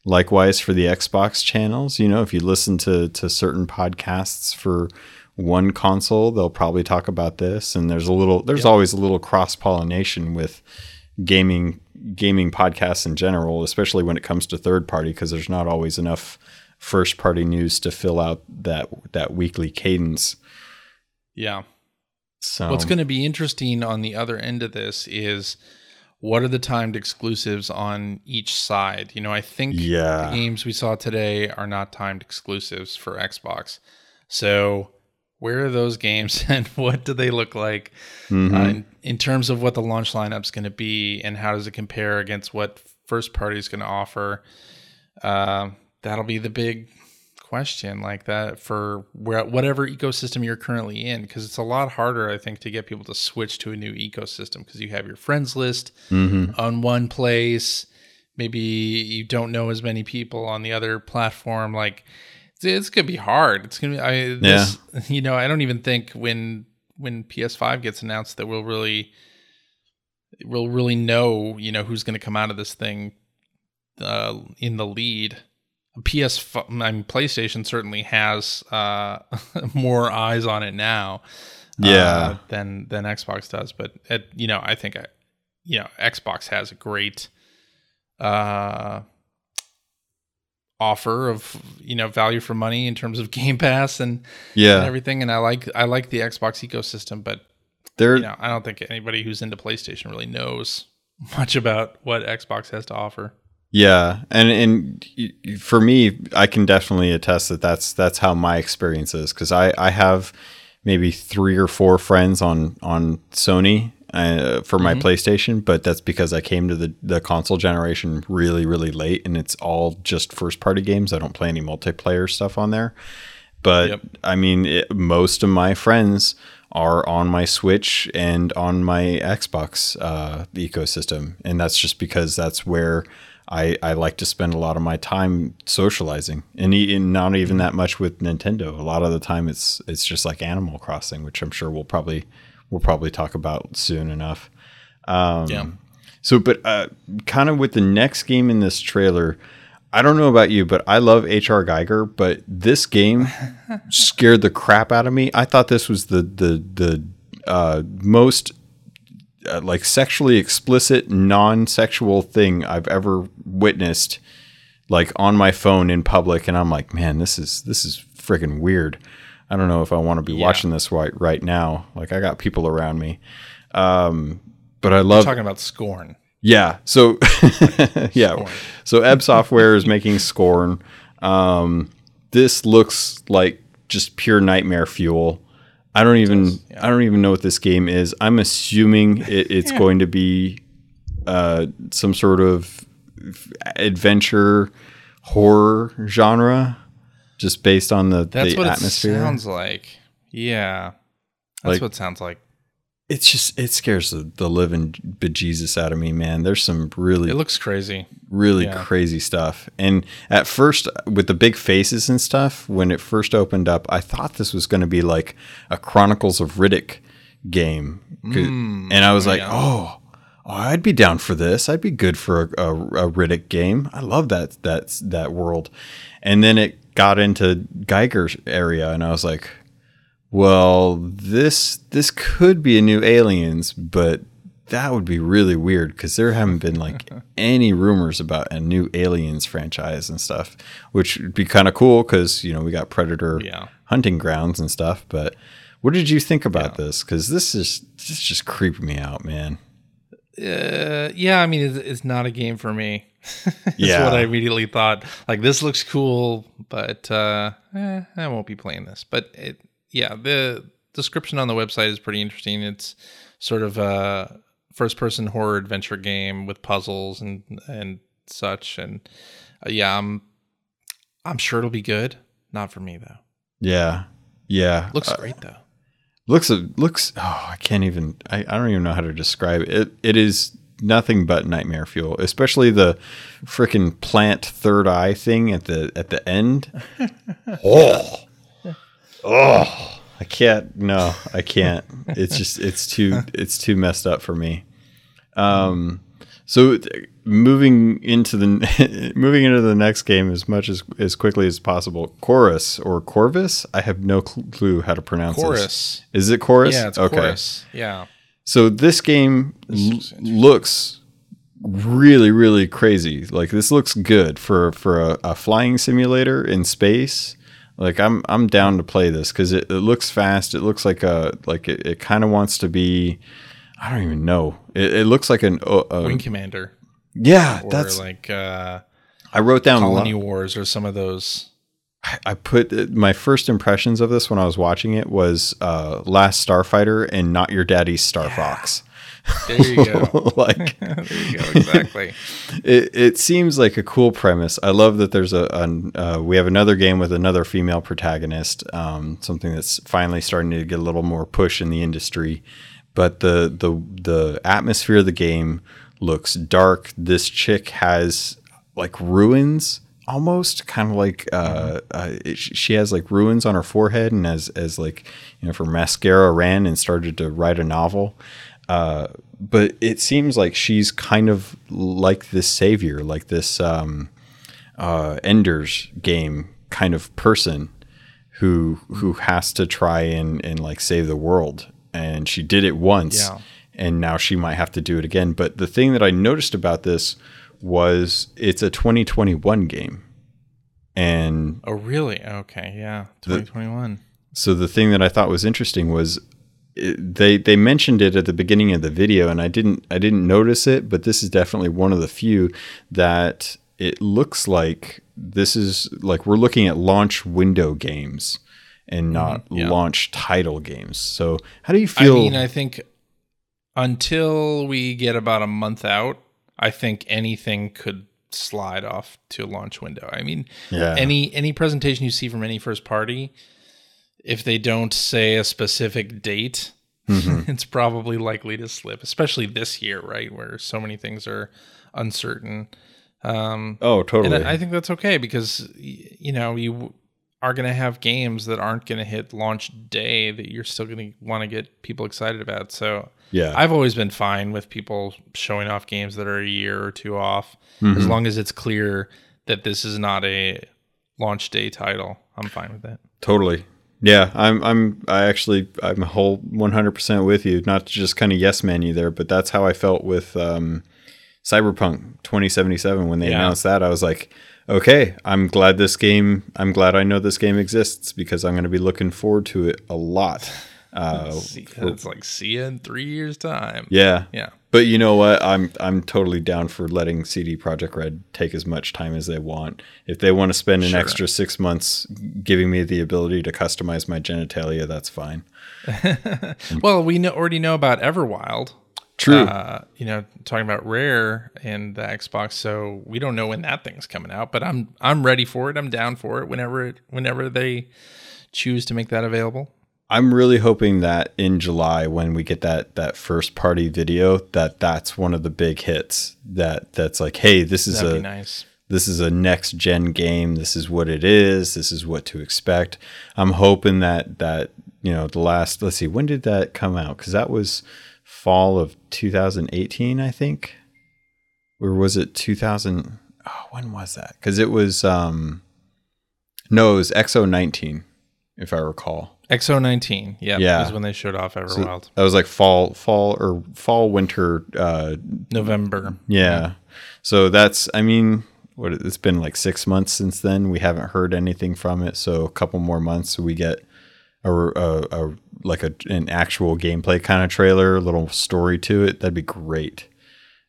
likewise for the Xbox channels, you know, if you listen to to certain podcasts for one console, they'll probably talk about this and there's a little there's yep. always a little cross pollination with gaming gaming podcasts in general, especially when it comes to third party because there's not always enough first party news to fill out that that weekly cadence. Yeah. So what's going to be interesting on the other end of this is what are the timed exclusives on each side? You know, I think yeah. the games we saw today are not timed exclusives for Xbox. So where are those games and what do they look like mm-hmm. uh, in, in, terms of what the launch lineup is going to be and how does it compare against what first party is going to offer? Uh, that'll be the big question like that for where, whatever ecosystem you're currently in because it's a lot harder i think to get people to switch to a new ecosystem because you have your friends list mm-hmm. on one place maybe you don't know as many people on the other platform like it's, it's gonna be hard it's gonna be i this, yeah. you know i don't even think when when ps5 gets announced that we'll really we'll really know you know who's gonna come out of this thing uh, in the lead PS, I mean, PlayStation certainly has uh, more eyes on it now, uh, yeah, uh, than than Xbox does. But it, you know, I think, uh, you know, Xbox has a great uh, offer of you know value for money in terms of Game Pass and yeah and everything. And I like I like the Xbox ecosystem, but there, you know, I don't think anybody who's into PlayStation really knows much about what Xbox has to offer. Yeah, and and for me, I can definitely attest that that's that's how my experience is because I I have maybe three or four friends on on Sony uh, for my mm-hmm. PlayStation, but that's because I came to the the console generation really really late, and it's all just first party games. I don't play any multiplayer stuff on there. But yep. I mean, it, most of my friends are on my Switch and on my Xbox uh, ecosystem, and that's just because that's where I, I like to spend a lot of my time socializing and, not even that much with Nintendo. A lot of the time it's it's just like Animal Crossing, which I'm sure we'll probably we'll probably talk about soon enough. Um, yeah. So, but uh, kind of with the next game in this trailer, I don't know about you, but I love H.R. Giger, but this game scared the crap out of me. I thought this was the the the uh, most uh, like sexually explicit, non-sexual thing I've ever witnessed, like on my phone in public, and I'm like, man, this is this is freaking weird. I don't know if I want to be yeah. watching this right right now. Like I got people around me, um, but I love You're talking about Scorn. Yeah. So yeah. Scorn. So Ebb Software is making Scorn. Um, this looks like just pure nightmare fuel. I don't even yeah. I don't even know what this game is. I'm assuming it, it's yeah. going to be uh, some sort of adventure horror genre, just based on the that's the what atmosphere. It sounds like yeah, that's like, what it sounds like it's just it scares the, the living bejesus out of me, man. There's some really it looks crazy, really yeah. crazy stuff. And at first, with the big faces and stuff, when it first opened up, I thought this was going to be like a Chronicles of Riddick game, mm, and I was like, oh, oh, I'd be down for this. I'd be good for a, a, a Riddick game. I love that that that world. And then it got into Giger's area, and I was like well, this this could be a new Aliens, but that would be really weird because there haven't been like any rumors about a new Aliens franchise and stuff, which would be kind of cool because you know we got Predator yeah. hunting grounds and stuff. But what did you think about yeah. this? Because this is this just creeping me out, man. Uh, yeah, I mean, it's, it's not a game for me. yeah, what I immediately thought. Like this looks cool, but uh, eh, I won't be playing this. But it yeah, the description on the website is pretty interesting. It's sort of a first person horror adventure game with puzzles and and such and uh, yeah, I'm I'm sure it'll be good. Not for me though. Yeah. Yeah. Looks uh, great though. Looks looks oh, I can't even I, I don't even know how to describe it. It it is nothing but nightmare fuel, especially the freaking plant third eye thing at the at the end. oh oh, I can't. No, I can't. It's just it's too it's too messed up for me. Um, so moving into the moving into the next game as much as as quickly as possible. Chorus or Corvus? I have no clue how to pronounce chorus. This. Is it chorus? Yeah, it's okay. chorus. Yeah. So this game this l- looks really really crazy. Like this looks good for for a, a flying simulator in space like I'm I'm down to play this because it, it looks fast. It looks like a like it, it kind of wants to be. I don't even know. It, it looks like an uh, Wing Commander. Yeah, or that's like. Uh, I wrote down Colony lo- Wars or some of those. I put uh, my first impressions of this when I was watching it was uh, Last Starfighter and Not Your Daddy's Star yeah. Fox. There you go. like there you go. Exactly. it it seems like a cool premise. I love that there's a, a uh, we have another game with another female protagonist. Um, something that's finally starting to get a little more push in the industry. But the the the atmosphere of the game looks dark. This chick has like ruins almost kind of like uh, uh, she has like ruins on her forehead and as as like you know if her mascara ran and started to write a novel uh, but it seems like she's kind of like this savior like this um, uh, Ender's game kind of person who who has to try and and like save the world and she did it once yeah. and now she might have to do it again but the thing that I noticed about this was it's a 2021 game. And oh, really? Okay, yeah, 2021. The, so the thing that I thought was interesting was it, they they mentioned it at the beginning of the video, and I didn't I didn't notice it, but this is definitely one of the few that it looks like this is like we're looking at launch window games and mm-hmm. not mm, yeah. launch title games. So how do you feel? I mean, I think until we get about a month out, I think anything could slide off to a launch window. I mean, yeah. any any presentation you see from any first party, if they don't say a specific date, mm-hmm. it's probably likely to slip, especially this year, right, where so many things are uncertain. Um, oh, totally. And I think that's okay because you know you are going to have games that aren't going to hit launch day that you're still going to want to get people excited about. So yeah, I've always been fine with people showing off games that are a year or two off, mm-hmm. as long as it's clear that this is not a launch day title. I'm fine with that. Totally. Yeah, I'm. I'm. I actually. I'm a whole 100 percent with you. Not just kind of yes man you there, but that's how I felt with um, Cyberpunk 2077 when they yeah. announced that. I was like, okay, I'm glad this game. I'm glad I know this game exists because I'm going to be looking forward to it a lot. Uh, it's like see you in three years' time. Yeah, yeah. But you know what? I'm I'm totally down for letting CD Projekt Red take as much time as they want. If they want to spend an sure. extra six months giving me the ability to customize my genitalia, that's fine. well, we know, already know about Everwild. True. Uh, you know, talking about Rare and the Xbox, so we don't know when that thing's coming out, but I'm I'm ready for it. I'm down for it whenever it whenever they choose to make that available. I'm really hoping that in July when we get that that first party video that that's one of the big hits that that's like hey this is That'd a nice. this is a next gen game. This is what it is. This is what to expect. I'm hoping that that you know the last let's see when did that come out? Cuz that was fall of 2018 I think. Or was it 2000 oh, when was that? Cuz it was um no it was XO19 if I recall XO19, yep, yeah, is when they showed off Everwild. So that was like fall, fall or fall, winter, uh, November. Yeah. yeah. So that's, I mean, what it's been like six months since then. We haven't heard anything from it. So a couple more months, so we get a, a, a like a, an actual gameplay kind of trailer, a little story to it. That'd be great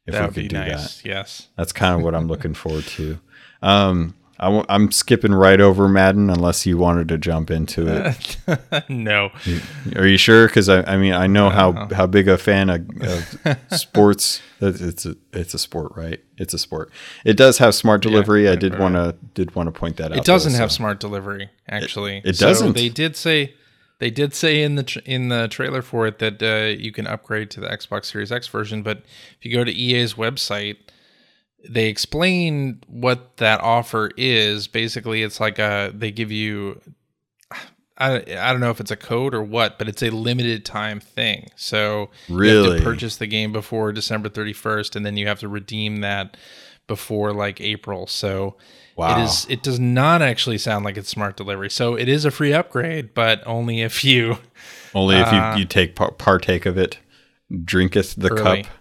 if that we could do nice. that. Yes, that's kind of what I'm looking forward to. Um, i w- I'm skipping right over Madden unless you wanted to jump into it. no. Are you sure? Because I, I mean, I know how, how big a fan of, of sports. It's a it's a sport, right? It's a sport. It does have smart delivery. Yeah, I did want to did want to point that out. It doesn't though, have so. smart delivery. Actually, it, it so doesn't. They did say they did say in the tra- in the trailer for it that uh, you can upgrade to the Xbox Series X version, but if you go to EA's website they explain what that offer is. Basically, it's like a they give you I, I don't know if it's a code or what, but it's a limited time thing. So really? you have to purchase the game before December 31st, and then you have to redeem that before like April. So wow. it is it does not actually sound like it's smart delivery. So it is a free upgrade, but only if you only if uh, you, you take part partake of it, drinketh the early. cup.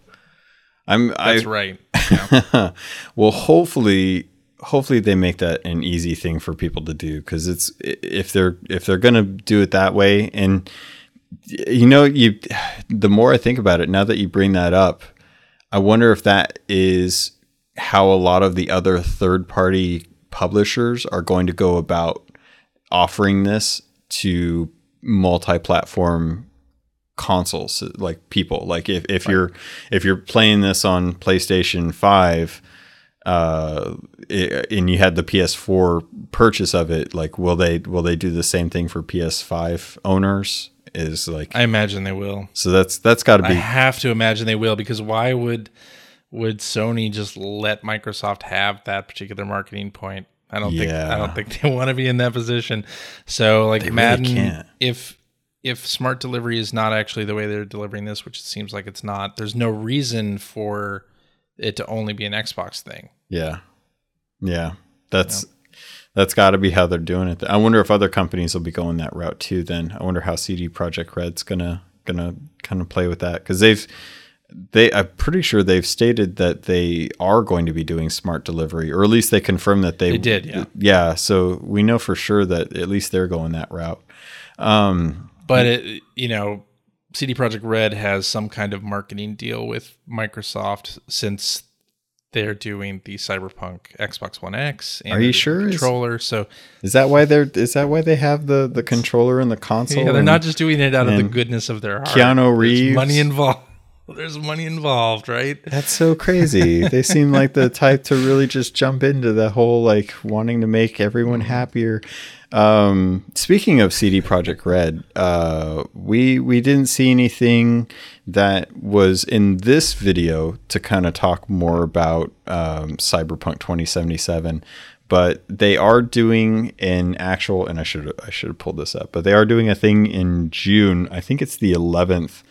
I'm That's I, right. Yeah. well, hopefully hopefully they make that an easy thing for people to do cuz it's if they're if they're to do it that way and you know you the more I think about it now that you bring that up, I wonder if that is how a lot of the other third party publishers are going to go about offering this to multi-platform consoles like people like if, if right. you're if you're playing this on PlayStation 5 uh and you had the PS4 purchase of it like will they will they do the same thing for PS5 owners is like I imagine they will. So that's that's got to be I have to imagine they will because why would would Sony just let Microsoft have that particular marketing point? I don't yeah. think I don't think they want to be in that position. So like they Madden really if if smart delivery is not actually the way they're delivering this, which it seems like it's not, there's no reason for it to only be an Xbox thing. Yeah. Yeah. That's you know? that's got to be how they're doing it. I wonder if other companies will be going that route too then. I wonder how CD Projekt Red's going to going to kind of play with that cuz they've they I'm pretty sure they've stated that they are going to be doing smart delivery or at least they confirmed that they, they did, yeah. Yeah, so we know for sure that at least they're going that route. Um but it, you know, CD Projekt Red has some kind of marketing deal with Microsoft since they're doing the Cyberpunk Xbox One X. And Are you sure? Controller. So is that why they're is that why they have the the controller and the console? Yeah, they're and, not just doing it out of the goodness of their heart. Keanu Reeves, There's money involved. There's money involved, right? That's so crazy. they seem like the type to really just jump into the whole like wanting to make everyone happier. Um, speaking of CD Projekt Red, uh, we we didn't see anything that was in this video to kind of talk more about um, Cyberpunk 2077 but they are doing an actual and I should I should have pulled this up, but they are doing a thing in June. I think it's the 11th,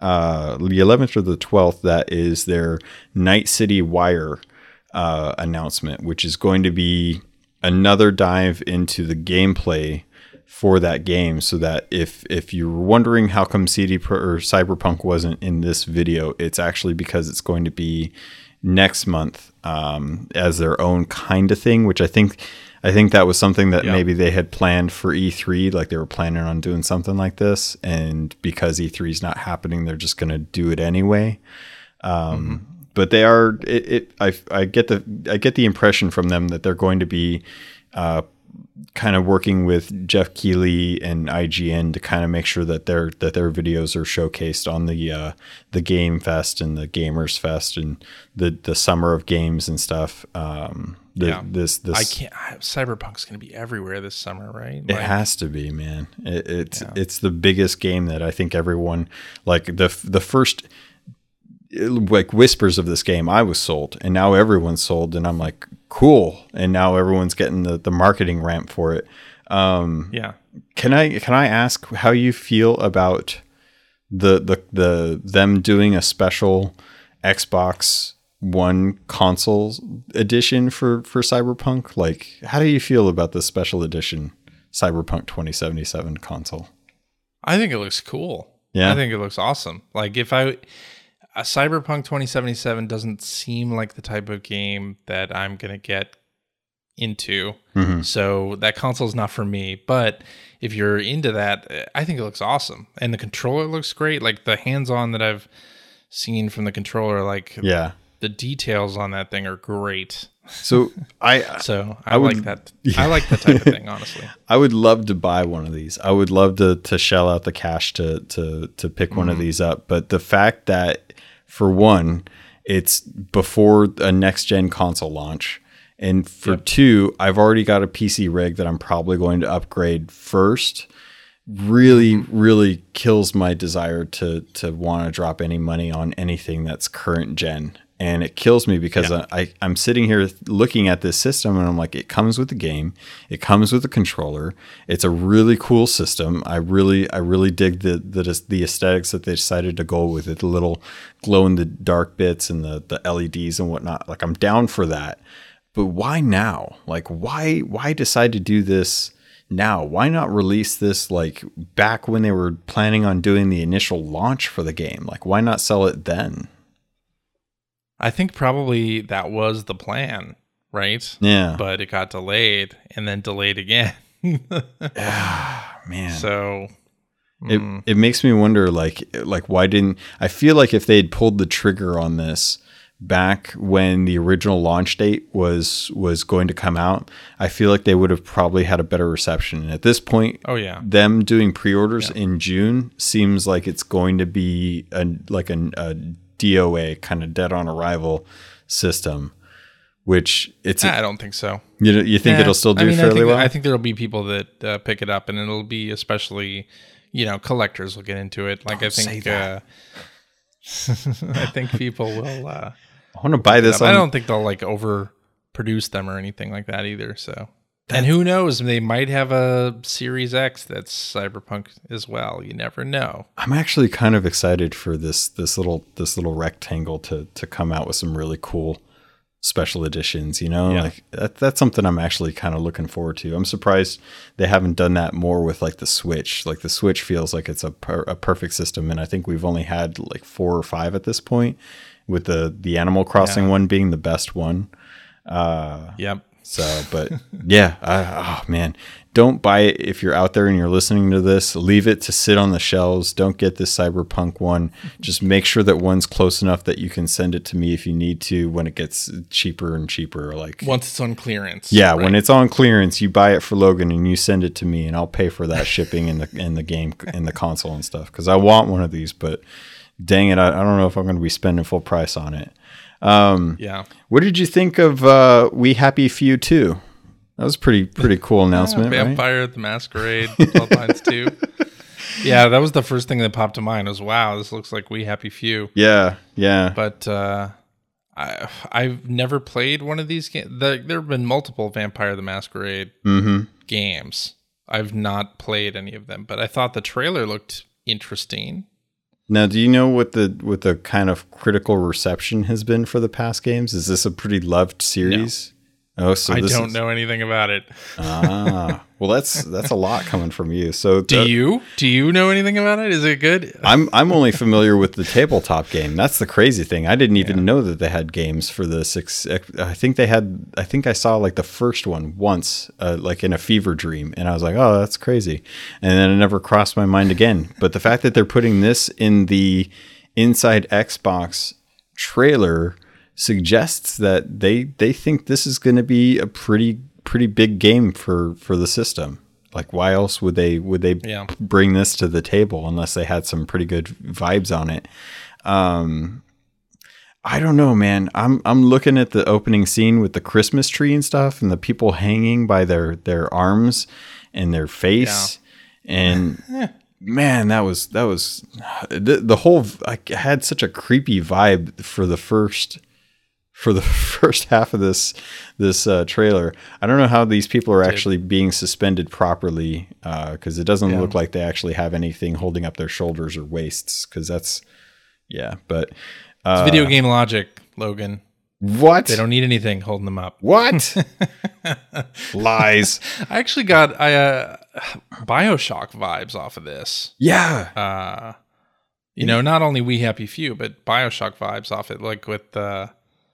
uh, the 11th or the 12th. That is their Night City Wire uh, announcement, which is going to be another dive into the gameplay for that game so that if if you're wondering how come CD Pro or Cyberpunk wasn't in this video, it's actually because it's going to be next month um, as their own kind of thing, which I think I think that was something that maybe they had planned for E3, like they were planning on doing something like this, and because E3 is not happening, they're just going to do it anyway. Um, mm-hmm but they are it, it, I, I get the I get the impression from them that they're going to be uh, kind of working with Geoff Keighley and IGN to kind of make sure that their that their videos are showcased on the uh, the Game Fest and the Gamers Fest and the the Summer of Games and stuff. Um, the, yeah. This this I can't. Cyberpunk's going to be everywhere this summer, right? Like, it has to be, man. It, it's yeah. it's the biggest game that I think everyone like the the first like whispers of this game, I was sold, and now everyone's sold, and I'm like, cool, and now everyone's getting the the marketing ramp for it. Um, yeah. Can I can I ask how you feel about the the the them doing a special Xbox One console edition for for Cyberpunk? Like, how do you feel about the special edition Cyberpunk 2077 console? I think it looks cool. Yeah, I think it looks awesome. Like if I a Cyberpunk 2077 doesn't seem like the type of game that I'm going to get into. Mm-hmm. So that console is not for me. But if you're into that, I think it looks awesome. And the controller looks great. Like the hands on that I've seen from the controller, like yeah, the details on that thing are great. So I so I, I would, like that. Yeah. I like that type of thing, honestly. I would love to buy one of these. I would love to to shell out the cash to to to pick mm-hmm. one of mm-hmm. these up. But the fact that for one, it's before a next gen console launch. And for yep. two, I've already got a PC rig that I'm probably going to upgrade first. Really, really kills my desire to to want to drop any money on anything that's current gen and it kills me because yeah. I, am sitting here looking at this system and I'm like it comes with the game it comes with the controller it's a really cool system. I really I really dig the the, the aesthetics that they decided to go with it the little glow in the dark bits and the the LEDs and whatnot. Like I'm down for that. But why now? Like why why decide to do this now? Why not release this like back when they were planning on doing the initial launch for the game? Like why not sell it then I think probably that was the plan, right? Yeah. But it got delayed and then delayed again. ah, man. So it mm. it makes me wonder like like why didn't I feel like if they'd pulled the trigger on this back when the original launch date was was going to come out, I feel like they would have probably had a better reception. And at this point, oh yeah, them doing pre-orders yeah. in June seems like it's going to be a like a, a DOA kind of dead on arrival system. Which it's I don't think so. You you think it'll still do I mean, fairly I well? I think there'll be people that uh, pick it up, and it'll be especially you know collectors will get into it. Like don't I think uh, I think people will. Uh, I want to buy this. On... I don't think they'll like overproduce them or anything like that either. So, and who knows? They might have a Series X that's Cyberpunk as well. You never know. I'm actually kind of excited for this this little this little rectangle to to come out with some really cool special editions you know yeah. like that, that's something i'm actually kind of looking forward to i'm surprised they haven't done that more with like the switch like the switch feels like it's a, per- a perfect system and i think we've only had like four or five at this point with the the animal crossing yeah. one being the best one uh yep so, but yeah, I, oh man, don't buy it if you're out there and you're listening to this. Leave it to sit on the shelves. Don't get this cyberpunk one. Just make sure that one's close enough that you can send it to me if you need to when it gets cheaper and cheaper. Like once it's on clearance. Yeah, right? when it's on clearance, you buy it for Logan and you send it to me, and I'll pay for that shipping in the in the game in the console and stuff because I want one of these. But dang it, I, I don't know if I'm going to be spending full price on it. Um, yeah. What did you think of uh, We Happy Few 2? That was pretty pretty cool announcement. yeah, Vampire right? the Masquerade, Bloodlines 2. Yeah, that was the first thing that popped to mind was wow, this looks like We Happy Few. Yeah, yeah. But uh, I I've never played one of these games. The, there have been multiple Vampire the Masquerade mm-hmm. games. I've not played any of them, but I thought the trailer looked interesting. Now, do you know what the what the kind of critical reception has been for the past games? Is this a pretty loved series? No. Oh, so I don't is... know anything about it. ah, well, that's that's a lot coming from you. So, do you do you know anything about it? Is it good? I'm I'm only familiar with the tabletop game. That's the crazy thing. I didn't even yeah. know that they had games for the six. I think they had. I think I saw like the first one once, uh, like in a fever dream, and I was like, oh, that's crazy. And then it never crossed my mind again. But the fact that they're putting this in the inside Xbox trailer suggests that they they think this is going to be a pretty pretty big game for for the system. Like why else would they would they yeah. bring this to the table unless they had some pretty good vibes on it? Um I don't know, man. I'm I'm looking at the opening scene with the Christmas tree and stuff and the people hanging by their their arms and their face yeah. and man, that was that was the, the whole I had such a creepy vibe for the first for the first half of this this uh, trailer. I don't know how these people are actually being suspended properly because uh, it doesn't yeah. look like they actually have anything holding up their shoulders or waists. Because that's yeah, but uh, it's video game logic, Logan. What? They don't need anything holding them up. What? Lies. I actually got I uh, BioShock vibes off of this. Yeah. Uh, you know, not only We Happy Few, but BioShock vibes off it, like with uh,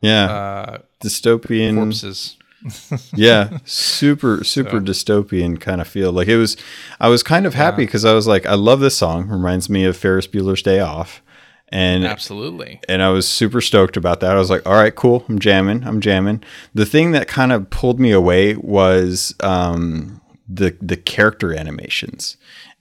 yeah. Uh, dystopian corpses. yeah, super super so. dystopian kind of feel. Like it was I was kind of happy because yeah. I was like I love this song. Reminds me of Ferris Bueller's Day Off. And absolutely. And I was super stoked about that. I was like, all right, cool. I'm jamming. I'm jamming. The thing that kind of pulled me away was um, the the character animations.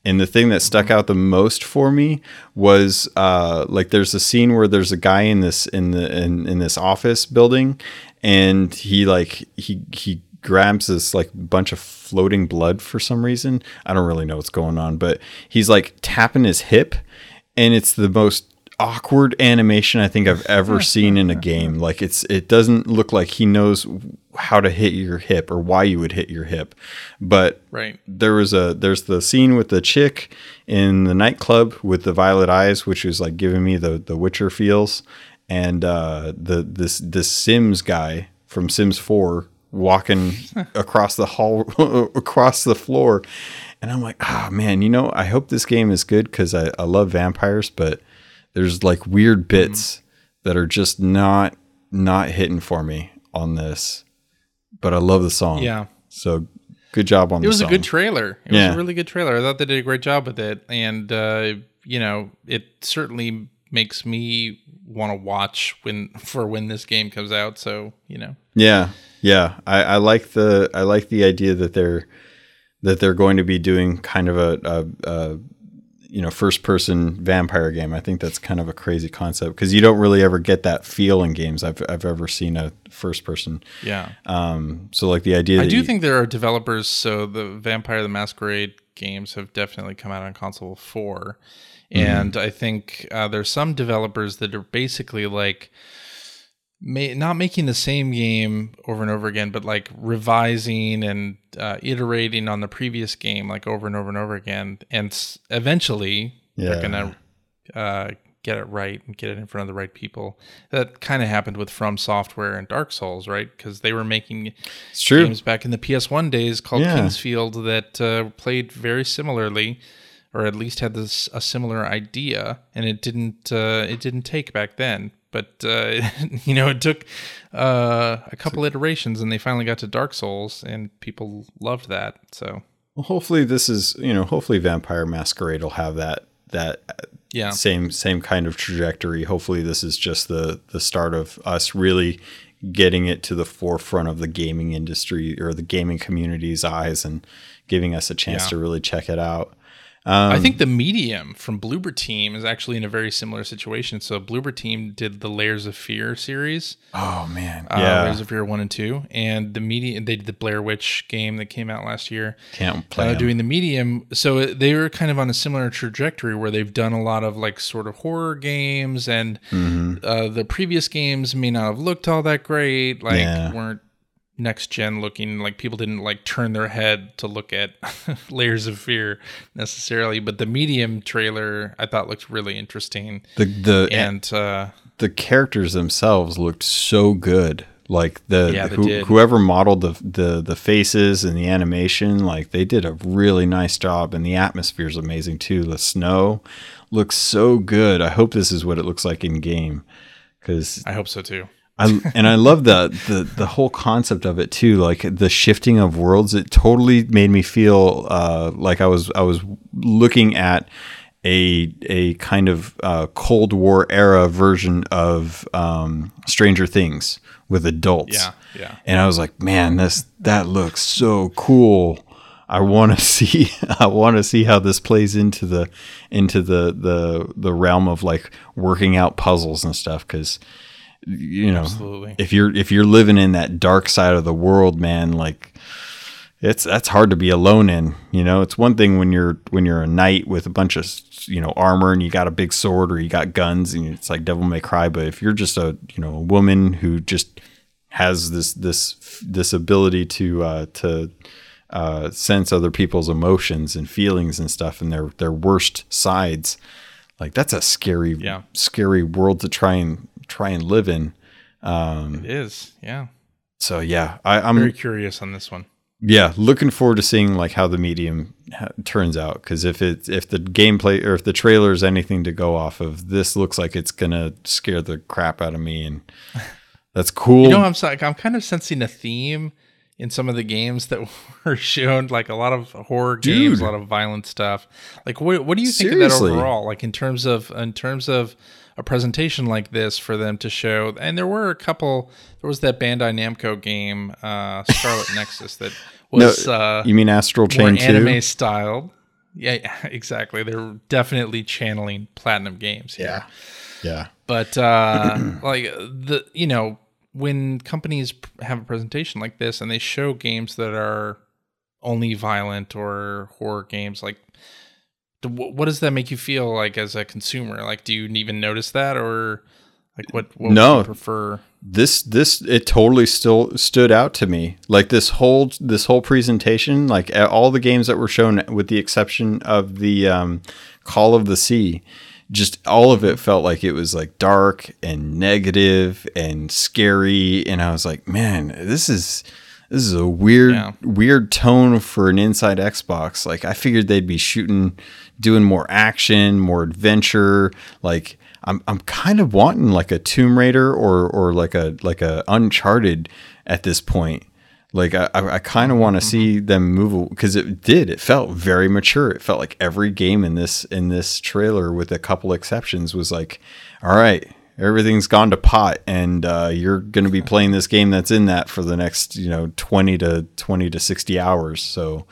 And the thing that stuck out the most for me was uh, like there's a scene where there's a guy in this in the in, in this office building, and he like he he grabs this like bunch of floating blood for some reason. I don't really know what's going on, but he's like tapping his hip, and it's the most awkward animation I think I've ever seen in a game. Like it's it doesn't look like he knows how to hit your hip or why you would hit your hip. But right. there was a there's the scene with the chick in the nightclub with the violet eyes, which is like giving me the the Witcher feels. And uh, the this this Sims guy from Sims 4 walking across the hall across the floor. And I'm like, oh man, you know, I hope this game is good because I, I love vampires, but there's like weird mm-hmm. bits mm-hmm. that are just not not hitting for me on this. But I love the song. Yeah. So good job on it was song. a good trailer it yeah. was a really good trailer i thought they did a great job with it and uh, you know it certainly makes me want to watch when for when this game comes out. So you know. Yeah, yeah. I, I like the I like the idea that they're that they're going to be doing kind of a, a, a you know first person vampire game. I think that's kind of a crazy concept because you don't really ever get that feel in games I've I've ever seen a first person. Yeah. Um. So like the idea. I do you, think there are developers. So the Vampire the Masquerade games have definitely come out on console 4 mm-hmm. and I think uh, there's some developers that are basically like may, not making the same game over and over again, but like revising and uh, iterating on the previous game like over and over and over again, and s- eventually yeah. they're gonna uh, get it right and get it in front of the right people. That kind of happened with From Software and Dark Souls, right? Because they were making games back in the PS1 days called yeah. King's Field that uh, played very similarly or at least had this a similar idea, and it didn't uh, it didn't take back then but uh, you know it took uh, a couple iterations and they finally got to dark souls and people loved that so. Well hopefully this is you know hopefully vampire masquerade will have that that yeah. same same kind of trajectory. Hopefully this is just the the start of us really getting it to the forefront of the gaming industry or the gaming community's eyes and giving us a chance yeah. to really check it out um, I think the medium from Bloober Team is actually in a very similar situation. So Bloober Team did the Layers of Fear series. Oh man, uh, yeah, Layers of Fear one and two, and the medium they did the Blair Witch game that came out last year. Can't play uh, doing the medium. So they were kind of on a similar trajectory where they've done a lot of like sort of horror games, and mm-hmm. uh, the previous games may not have looked all that great. Like yeah. weren't next gen looking like people didn't like turn their head to look at layers of fear necessarily but the medium trailer i thought looked really interesting. The the and uh the characters themselves looked so good. Like the yeah, who, whoever modeled the, the the faces and the animation like they did a really nice job and the atmosphere is amazing too. The snow looks so good. I hope this is what it looks like in game because i hope so too I, and I love the, the the whole concept of it too, like the shifting of worlds. It totally made me feel uh, like I was I was looking at a a kind of uh, Cold War era version of um, Stranger Things with adults. Yeah, yeah. And I was like, man, this that looks so cool. I want to see I want to see how this plays into the into the the the realm of like working out puzzles and stuff because you know Absolutely. if you're if you're living in that dark side of the world man like it's that's hard to be alone in you know it's one thing when you're when you're a knight with a bunch of you know armor and you got a big sword or you got guns and it's like devil may cry but if you're just a you know a woman who just has this this this ability to uh to uh sense other people's emotions and feelings and stuff and their their worst sides like that's a scary yeah. scary world to try and try and live in. Um, it is, yeah. So yeah, I, am very curious on this one. Yeah, looking forward to seeing like how the medium ha- turns out. Because if it if the gameplay or if the trailer is anything to go off of, this looks like it's gonna scare the crap out of me, and that's cool. you know, I'm like I'm kind of sensing a theme in some of the games that were shown, like a lot of horror Dude. games, a lot of violent stuff. Like, what what do you think Seriously? of that overall? Like in terms of in terms of a presentation like this for them to show. And there were a couple. There was that Bandai Namco game, uh, Scarlet Nexus, that was. No, uh, you mean Astral Chain anime styled? Yeah, yeah, exactly. They're definitely channeling Platinum Games. Here. Yeah, yeah. But uh, like the you know when companies have a presentation like this and they show games that are only violent or horror games like what does that make you feel like as a consumer? Like, do you even notice that, or like what? what no, prefer this. This it totally still stood out to me. Like this whole this whole presentation, like all the games that were shown, with the exception of the um, Call of the Sea, just all of it felt like it was like dark and negative and scary. And I was like, man, this is this is a weird yeah. weird tone for an inside Xbox. Like I figured they'd be shooting doing more action, more adventure. Like I'm I'm kind of wanting like a Tomb Raider or or like a like a Uncharted at this point. Like I, I kind of want to mm-hmm. see them move because it did. It felt very mature. It felt like every game in this in this trailer, with a couple exceptions, was like, all right, everything's gone to pot, and uh, you're going to be playing this game that's in that for the next you know twenty to twenty to sixty hours. So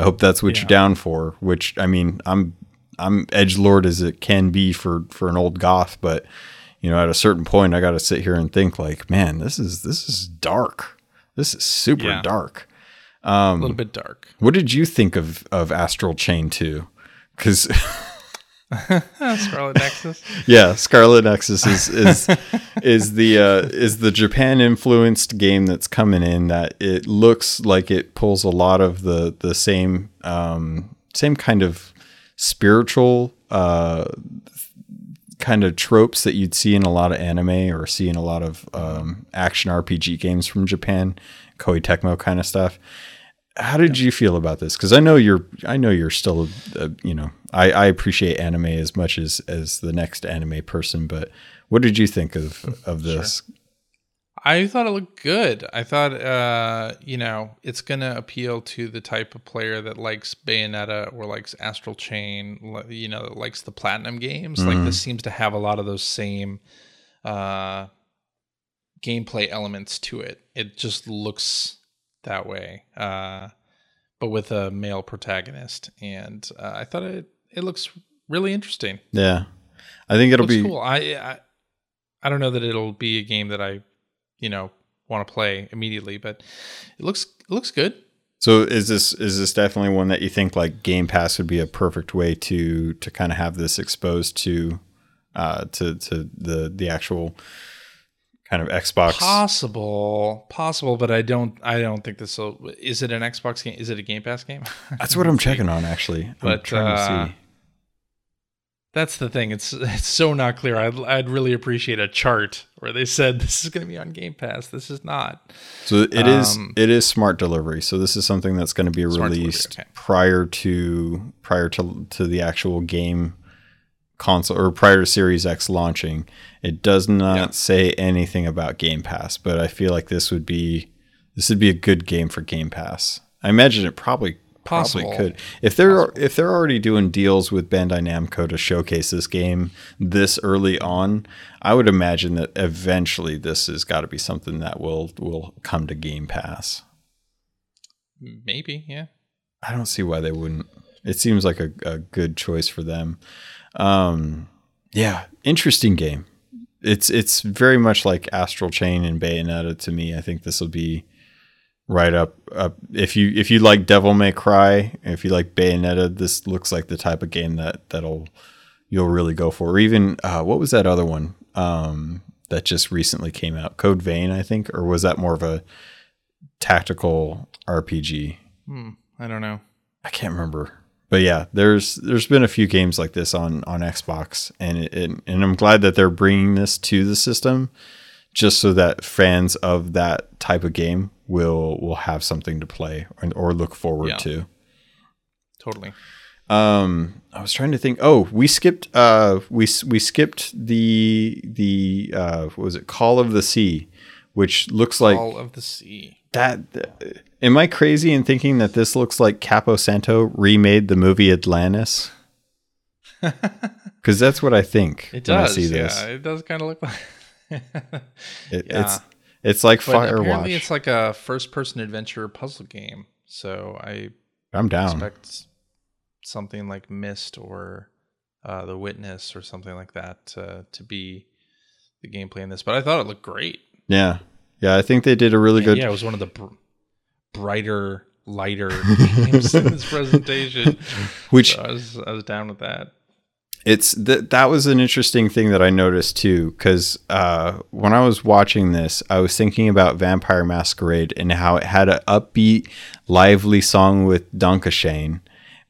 I hope that's what yeah. you're down for. Which I mean, I'm I'm edge lord as it can be for for an old goth, but you know, at a certain point, I got to sit here and think like, man, this is this is dark. This is super yeah. dark. Um, a little bit dark. What did you think of of Astral Chain Two? Because Scarlet Nexus. yeah, Scarlet Nexus is is is the uh, is the Japan influenced game that's coming in. That it looks like it pulls a lot of the the same um, same kind of spiritual uh, kind of tropes that you'd see in a lot of anime or see in a lot of um, action RPG games from Japan, Koei Tecmo kind of stuff. How did you feel about this? Because I know you're, I know you're still, a, a, you know, I, I appreciate anime as much as as the next anime person, but what did you think of of this? Sure. I thought it looked good. I thought, uh, you know, it's going to appeal to the type of player that likes Bayonetta or likes Astral Chain, you know, likes the Platinum games. Mm-hmm. Like this seems to have a lot of those same uh, gameplay elements to it. It just looks that way, uh, but with a male protagonist. And uh, I thought it it looks really interesting. Yeah, I think it'll it be cool. I, I I don't know that it'll be a game that I you know want to play immediately, but it looks it looks good. So is this is this definitely one that you think like Game Pass would be a perfect way to to kind of have this exposed to uh to to the the actual kind of Xbox possible possible but I don't I don't think this will is it an Xbox game is it a Game Pass game That's what I'm checking on actually I'm but trying uh, to see that's the thing. It's it's so not clear. I'd I'd really appreciate a chart where they said this is going to be on Game Pass. This is not. So it um, is it is smart delivery. So this is something that's going to be released okay. prior to prior to to the actual game console or prior to Series X launching. It does not yeah. say anything about Game Pass, but I feel like this would be this would be a good game for Game Pass. I imagine it probably Possible. Probably could. If they're Possible. if they're already doing deals with Bandai Namco to showcase this game this early on, I would imagine that eventually this has got to be something that will will come to Game Pass. Maybe, yeah. I don't see why they wouldn't. It seems like a, a good choice for them. Um, yeah, interesting game. It's it's very much like Astral Chain and Bayonetta to me. I think this will be right up up if you if you like Devil May Cry, if you like Bayonetta, this looks like the type of game that that'll you'll really go for. Or even uh, what was that other one um, that just recently came out? Code Vein, I think, or was that more of a tactical RPG? Hmm, I don't know. I can't remember. But yeah, there's there's been a few games like this on on Xbox, and it, it, and I'm glad that they're bringing this to the system, just so that fans of that type of game will will have something to play or, or look forward yeah. to. Totally. Um, I was trying to think. Oh, we skipped. Uh, we we skipped the the uh, what was it? Call of the Sea, which looks like Call of the Sea. That. Uh, am I crazy in thinking that this looks like Campo Santo remade the movie Atlantis? Because that's what I think. It does. Yeah, it does kind of look like. it, yeah. It's it's like but Firewatch. Apparently, it's like a first-person adventure puzzle game. So I I'm down. Expect something like Myst or uh, The Witness or something like that to, to be the gameplay in this. But I thought it looked great. Yeah, yeah. I think they did a really and good. Yeah, it was one of the brighter, lighter games in this presentation. Which so I was I was down with that it's that that was an interesting thing that I noticed too, because uh, when I was watching this, I was thinking about Vampire Masquerade and how it had an upbeat, lively song with Dankeschön,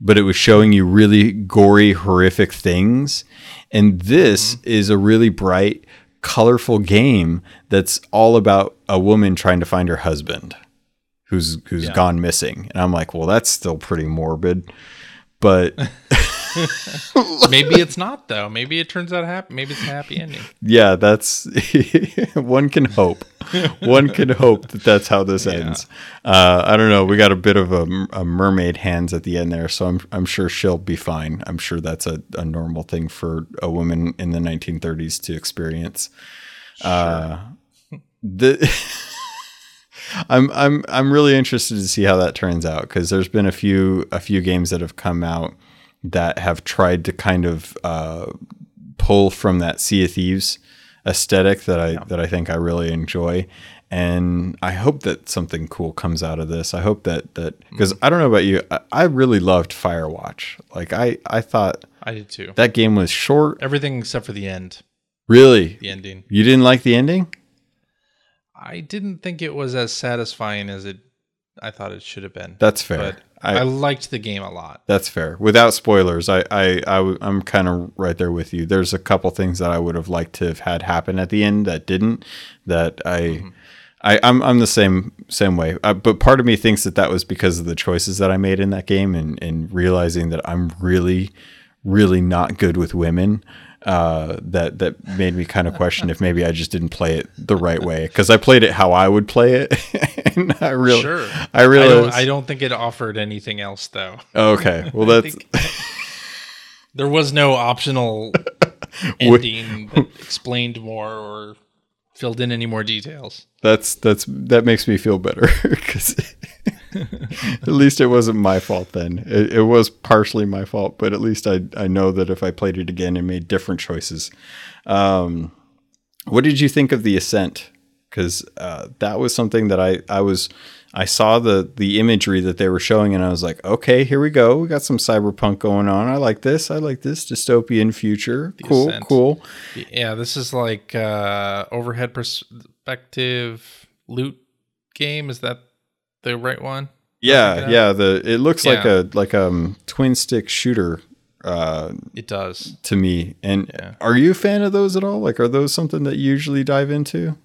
but it was showing you really gory, horrific things. And this mm-hmm. is a really bright, colorful game that's all about a woman trying to find her husband, who's who's yeah. gone missing. And I'm like, well, that's still pretty morbid, but. maybe it's not though. Maybe it turns out happy. Maybe it's a happy ending. Yeah, that's one can hope. one can hope that that's how this yeah. ends. Uh, I don't know. We got a bit of a, a, mermaid hands at the end there, so I'm I'm sure she'll be fine. I'm sure that's a, a normal thing for a woman in the 1930s to experience. Sure. Uh, the I'm I'm I'm really interested to see how that turns out because there's been a few a few games that have come out that have tried to kind of uh, pull from that Sea of Thieves aesthetic that I yeah. that I think I really enjoy. And I hope that something cool comes out of this. I hope that that because mm-hmm. I don't know about you, I, I, really loved Firewatch. Like I I thought I did too. That game was short. Everything except for the end. Really? The ending. You didn't like the ending? I didn't think it was as satisfying as it I thought it should have been. That's fair. But I, I liked the game a lot. That's fair. Without spoilers, I, I, I I'm kind of right there with you. There's a couple things that I would have liked to have had happen at the end that didn't. That I. Mm-hmm. I, I'm I'm the same same way, uh, but part of me thinks that that was because of the choices that I made in that game, and, and realizing that I'm really, really not good with women uh, that that made me kind of question if maybe I just didn't play it the right way because I played it how I would play it, and I really, sure. I really, I don't, I don't, think it offered anything else though. Okay, well that's there was no optional ending that explained more or filled in any more details. That's that's that makes me feel better because at least it wasn't my fault then. It, it, was partially my fault, but at least I I know that if I played it again and made different choices. Um, what did you think of the Ascent? Because uh, that was something that I I was I saw the the imagery that they were showing, and I was like, okay, here we go. We got some cyberpunk going on. I like this. I like this dystopian future. The cool, Ascent. cool. Yeah, this is like uh, overhead perspective loot game. Is that the right one? Yeah, yeah. The it looks yeah. like a like um twin stick shooter. Uh, it does to me. And yeah. are you a fan of those at all? Like, are those something that you usually dive into?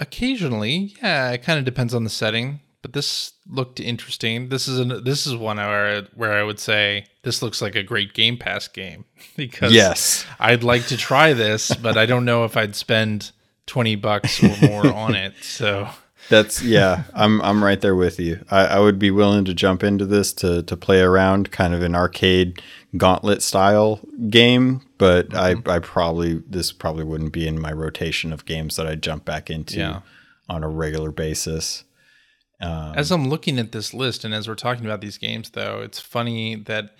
Occasionally, yeah. It kind of depends on the setting. But this looked interesting. This is an, this is one where where I would say this looks like a great Game Pass game because yes, I'd like to try this, but I don't know if I'd spend twenty bucks or more on it. So that's yeah, I'm I'm right there with you. I, I would be willing to jump into this to to play around, kind of an arcade gauntlet style game, but mm-hmm. I I probably this probably wouldn't be in my rotation of games that I jump back into yeah. on a regular basis. Um, as I'm looking at this list and as we're talking about these games, though, it's funny that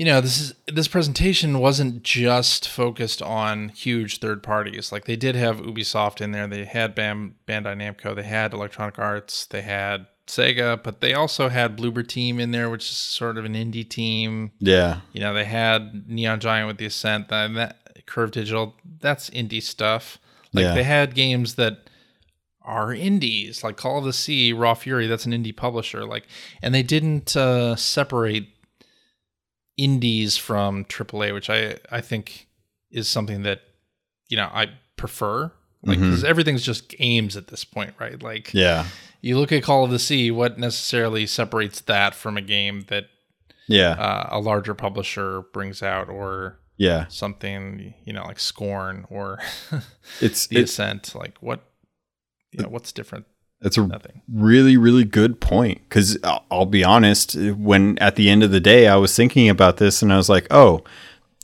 you know this is this presentation wasn't just focused on huge third parties. Like they did have ubisoft in there. They had Bam, bandai namco. They had electronic arts. They had sega but they also had bloober team in there which is sort of an indie team. Yeah. You know they had neon giant with the ascent that, that curve digital. That's indie stuff. Like yeah. they had games that are indies like call of the sea raw fury that's an indie publisher. Like and they didn't uh, separate indies from AAA, which I I think is something that you know I prefer. Like because mm-hmm. everything's just games at this point, right? Like yeah, you look at Call of the Sea. What necessarily separates that from a game that yeah uh, a larger publisher brings out or yeah something you know like Scorn or it's the it's, Ascent. Like what you know what's different that's a Nothing. really, really good point. Because I'll, be honest, when at the end of the day, I was thinking about this and I was like, oh,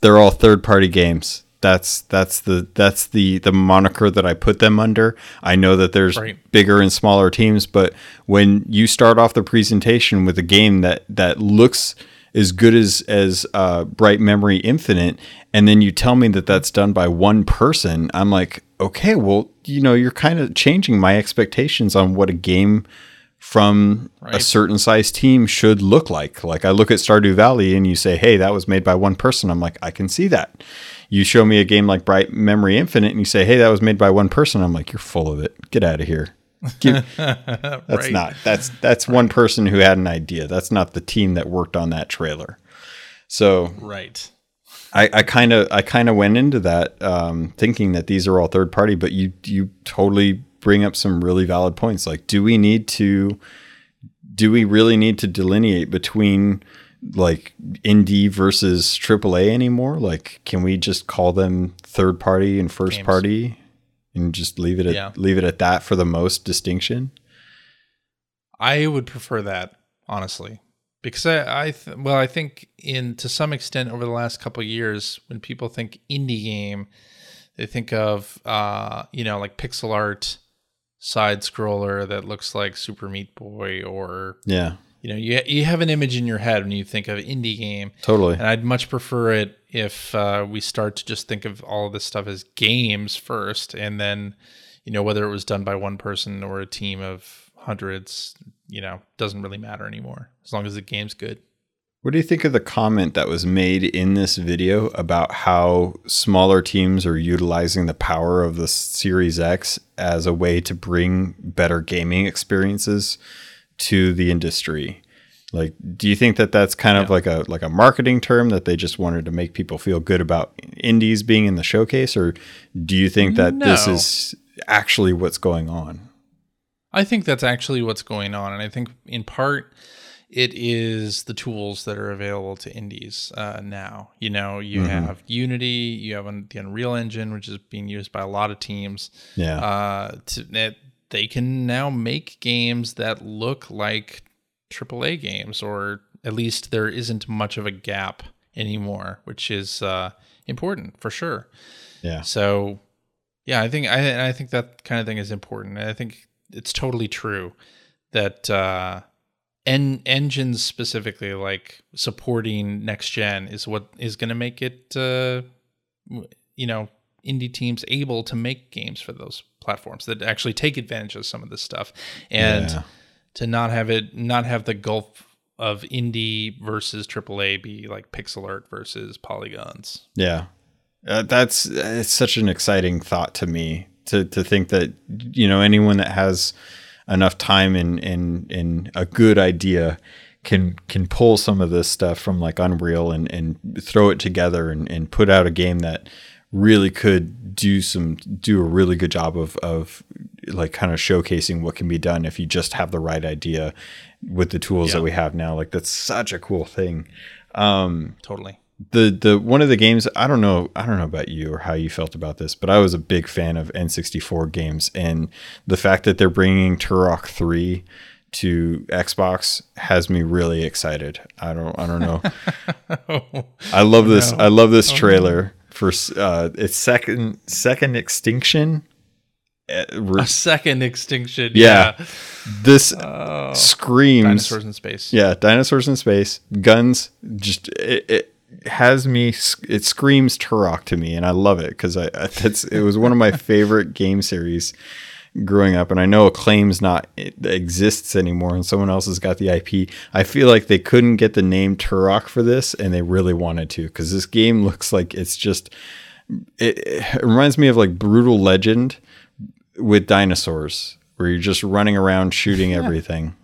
they're all third party games. That's that's the that's the the moniker that I put them under. I know that there's right. bigger and smaller teams, but when you start off the presentation with a game that that looks as good as as uh, Bright Memory Infinite, and then you tell me that that's done by one person, I'm like, okay, well, you know, you're kind of changing my expectations on what a game from right. a certain size team should look like. Like I look at Stardew Valley and you say, "Hey, that was made by one person." I'm like, "I can see that." You show me a game like Bright Memory Infinite and you say, "Hey, that was made by one person." I'm like, "You're full of it. Get out of here." That's right. not. That's that's right. one person who had an idea. That's not the team that worked on that trailer. So Right. I kind of I kind of went into that um, thinking that these are all third party, but you you totally bring up some really valid points. Like, do we need to? Do we really need to delineate between like indie versus AAA anymore? Like, can we just call them third party and first Games. party, and just leave it at yeah. leave it at that for the most distinction? I would prefer that honestly, because I, I th- well, I think in to some extent over the last couple years, when people think indie game, they think of uh, you know like pixel art side scroller that looks like Super Meat Boy or yeah. you know you you have an image in your head when you think of indie game. Totally. And i'd much prefer it if uh, we start to just think of all of this stuff as games first and then you know whether it was done by one person or a team of hundreds you know doesn't really matter anymore as long as the game's good what do you think of the comment that was made in this video about how smaller teams are utilizing the power of the Series X as a way to bring better gaming experiences to the industry. Like, do you think that that's kind yeah. of like a like a marketing term that they just wanted to make people feel good about indies being in the showcase, or do you think that no. this is actually what's going on? I think that's actually what's going on, and I think in part it is the tools that are available to indies uh, now. You know, you mm-hmm. have Unity, you have the Unreal Engine, which is being used by a lot of teams. Yeah, uh, to, it, they can now make games that look like AAA games, or at least there isn't much of a gap anymore, which is uh, important for sure. Yeah. So, yeah, I think I I think that kind of thing is important. I think it's totally true that uh, en- engines specifically, like supporting next gen, is what is going to make it, uh, you know, indie teams able to make games for those platforms that actually take advantage of some of this stuff and yeah. to not have it not have the gulf of indie versus AAA be like pixel art versus polygons. Yeah. Uh, that's it's such an exciting thought to me to to think that you know anyone that has enough time and and and a good idea can can pull some of this stuff from like Unreal and and throw it together and and put out a game that really could do some do a really good job of of like kind of showcasing what can be done if you just have the right idea with the tools yeah. that we have now. Like that's such a cool thing. Um totally the the one of the games I don't know I don't know about you or how you felt about this but I was a big fan of N64 games and the fact that they're bringing Turok 3 to Xbox has me really excited. I don't I don't know. oh, I love this no. I love this oh, trailer for uh, its second second extinction. Uh, a second extinction. Yeah, yeah. this oh, screams dinosaurs in space. Yeah, dinosaurs in space. Guns. Just it, it has me. It screams Turok to me, and I love it because I that's it was one of my favorite game series growing up, and I know Acclaim's not exists anymore, and someone else has got the IP. I feel like they couldn't get the name Turok for this, and they really wanted to because this game looks like it's just. It, it reminds me of like Brutal Legend with dinosaurs, where you're just running around shooting everything.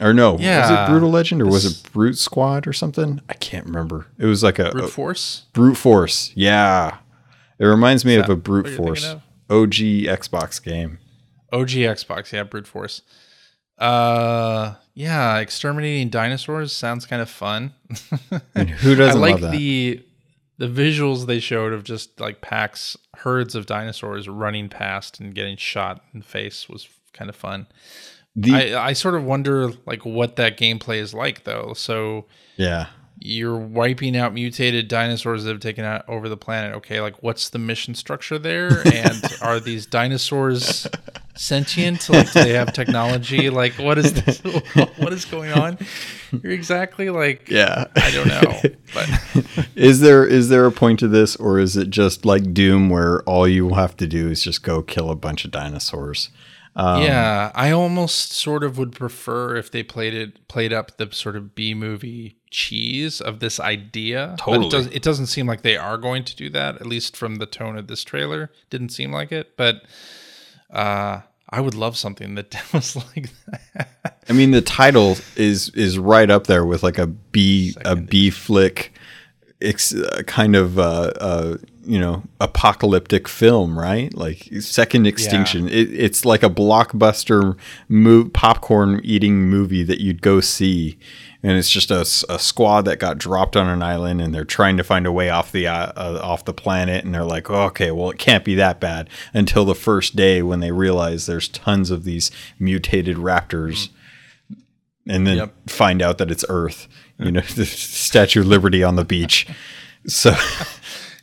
Or no, yeah. was it Brutal Legend or was it Brute Squad or something? I can't remember. It was like a Brute Force. A, brute Force, yeah. It reminds me of a Brute Force. OG Xbox game. OG Xbox, yeah, brute force. Uh, yeah, exterminating dinosaurs sounds kind of fun. who doesn't I like the the visuals they showed of just like packs, herds of dinosaurs running past and getting shot in the face was kind of fun. The, I, I sort of wonder like what that gameplay is like though. So yeah, you're wiping out mutated dinosaurs that have taken out over the planet. Okay, like what's the mission structure there? And are these dinosaurs sentient? Like, do they have technology? Like, what is this? what is going on? You're exactly like, yeah, I don't know. But is there is there a point to this, or is it just like Doom, where all you have to do is just go kill a bunch of dinosaurs? Um, yeah, I almost sort of would prefer if they played it played up the sort of B movie cheese of this idea. Totally, it, does, it doesn't seem like they are going to do that. At least from the tone of this trailer, didn't seem like it. But uh, I would love something that was like that. I mean, the title is is right up there with like a B Second a B flick. It's uh, kind of uh, uh, you know apocalyptic film right? Like second extinction. Yeah. it, it's like a blockbuster mo- popcorn eating movie that you'd go see. And it's just a, a, squad that got dropped on an island and they're trying to find a way off the uh, uh, off the planet. And they're like oh, okay well it can't be that bad. Until the first day when they realize there's tons of these mutated raptors. And then yep. find out that it's earth. You know the statue of liberty on the beach. So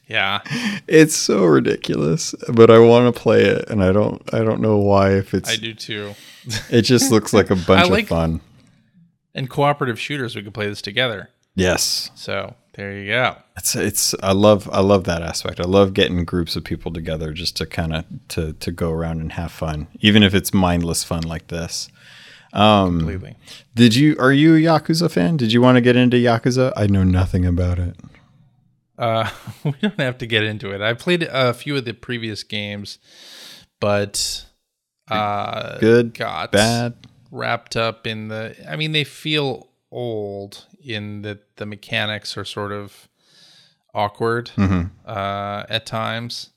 yeah it's so ridiculous but i want to play it and i don't i don't know why if it's i do too it just looks like a bunch like, of fun and cooperative shooters we could play this together yes so there you go it's it's i love i love that aspect i love getting groups of people together just to kind of to to go around and have fun even if it's mindless fun like this um, Completely. Did you? Are you a Yakuza fan? Did you want to get into Yakuza? I know nothing about it. Uh, we don't have to get into it. I played a few of the previous games, but uh, good, got bad, wrapped up in the. I mean, they feel old in that the mechanics are sort of awkward mm-hmm. uh, at times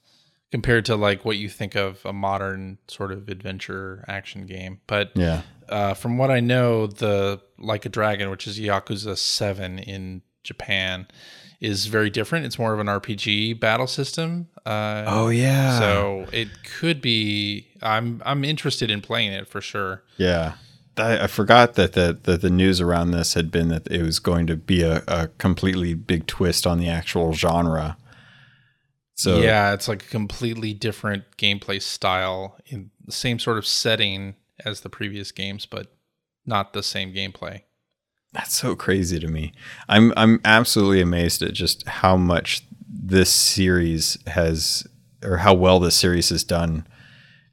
compared to like what you think of a modern sort of adventure action game. But yeah, uh, from what I know, the Like a Dragon, which is Yakuza Seven in Japan, is very different. It's more of an RPG battle system. Uh, oh yeah. So it could be. I'm I'm interested in playing it for sure. Yeah. I, I forgot that the, that the news around this had been that it was going to be a, a completely big twist on the actual genre. So yeah, it's like a completely different gameplay style in the same sort of setting as the previous games, but not the same gameplay. That's so crazy to me. I'm I'm absolutely amazed at just how much this series has or how well this series has done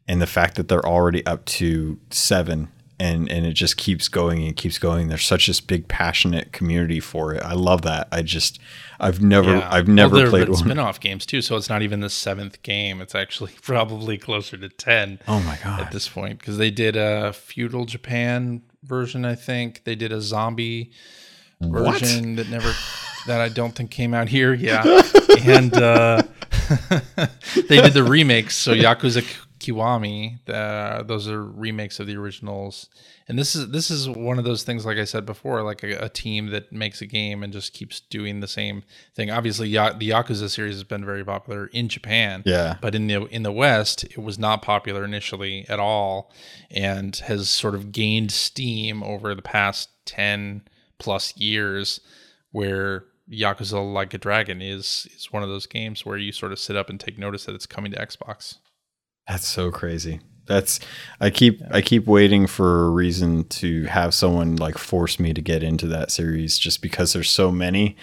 and the fact that they're already up to 7 and and it just keeps going and keeps going. There's such this big passionate community for it. I love that. I just I've never yeah. I've never well, played one. spin-off games too, so it's not even the seventh game. It's actually probably closer to 10. Oh my god. At this point because they did a feudal Japan version, I think. They did a zombie version what? that never that I don't think came out here. Yeah, and uh, they did the remakes. So Yakuza Kiwami, uh, those are remakes of the originals. And this is this is one of those things, like I said before, like a, a team that makes a game and just keeps doing the same thing. Obviously, ya- the Yakuza series has been very popular in Japan, yeah, but in the in the West, it was not popular initially at all, and has sort of gained steam over the past ten plus years, where Yakuza Like a Dragon is is one of those games where you sort of sit up and take notice that it's coming to Xbox. That's so crazy. That's I keep. I keep waiting for a reason to have someone like force me to get into that series just because there's so many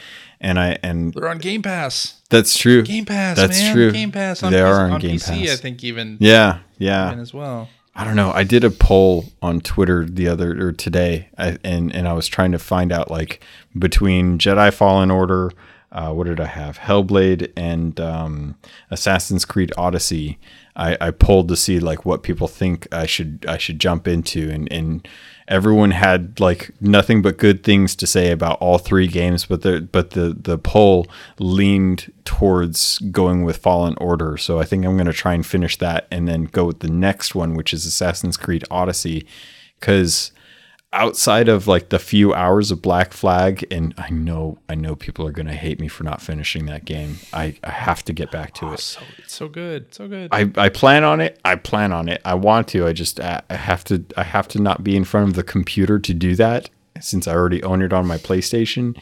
and I and they're on Game Pass. That's true. Game Pass. That's man. true. Game Pass. On they are on, on Game PC, Pass. I think even. Yeah, yeah. Even as well. I don't know. I did a poll on Twitter the other or today, I, and and I was trying to find out like between Jedi Fallen Order, uh, what did I have? Hellblade and um, Assassin's Creed Odyssey. I, I pulled to see like what people think I should I should jump into and, and everyone had like nothing but good things to say about all three games but the but the the poll leaned towards going with Fallen Order so I think I'm going to try and finish that and then go with the next one which is Assassin's Creed Odyssey cuz outside of like the few hours of Black Flag, and I know I know people are gonna hate me for not finishing that game. I, I have to get back to oh, it. So, it's so good, so good. I, I plan on it. I plan on it. I want to. I just I have to. I have to not be in front of the computer to do that since I already own it on my PlayStation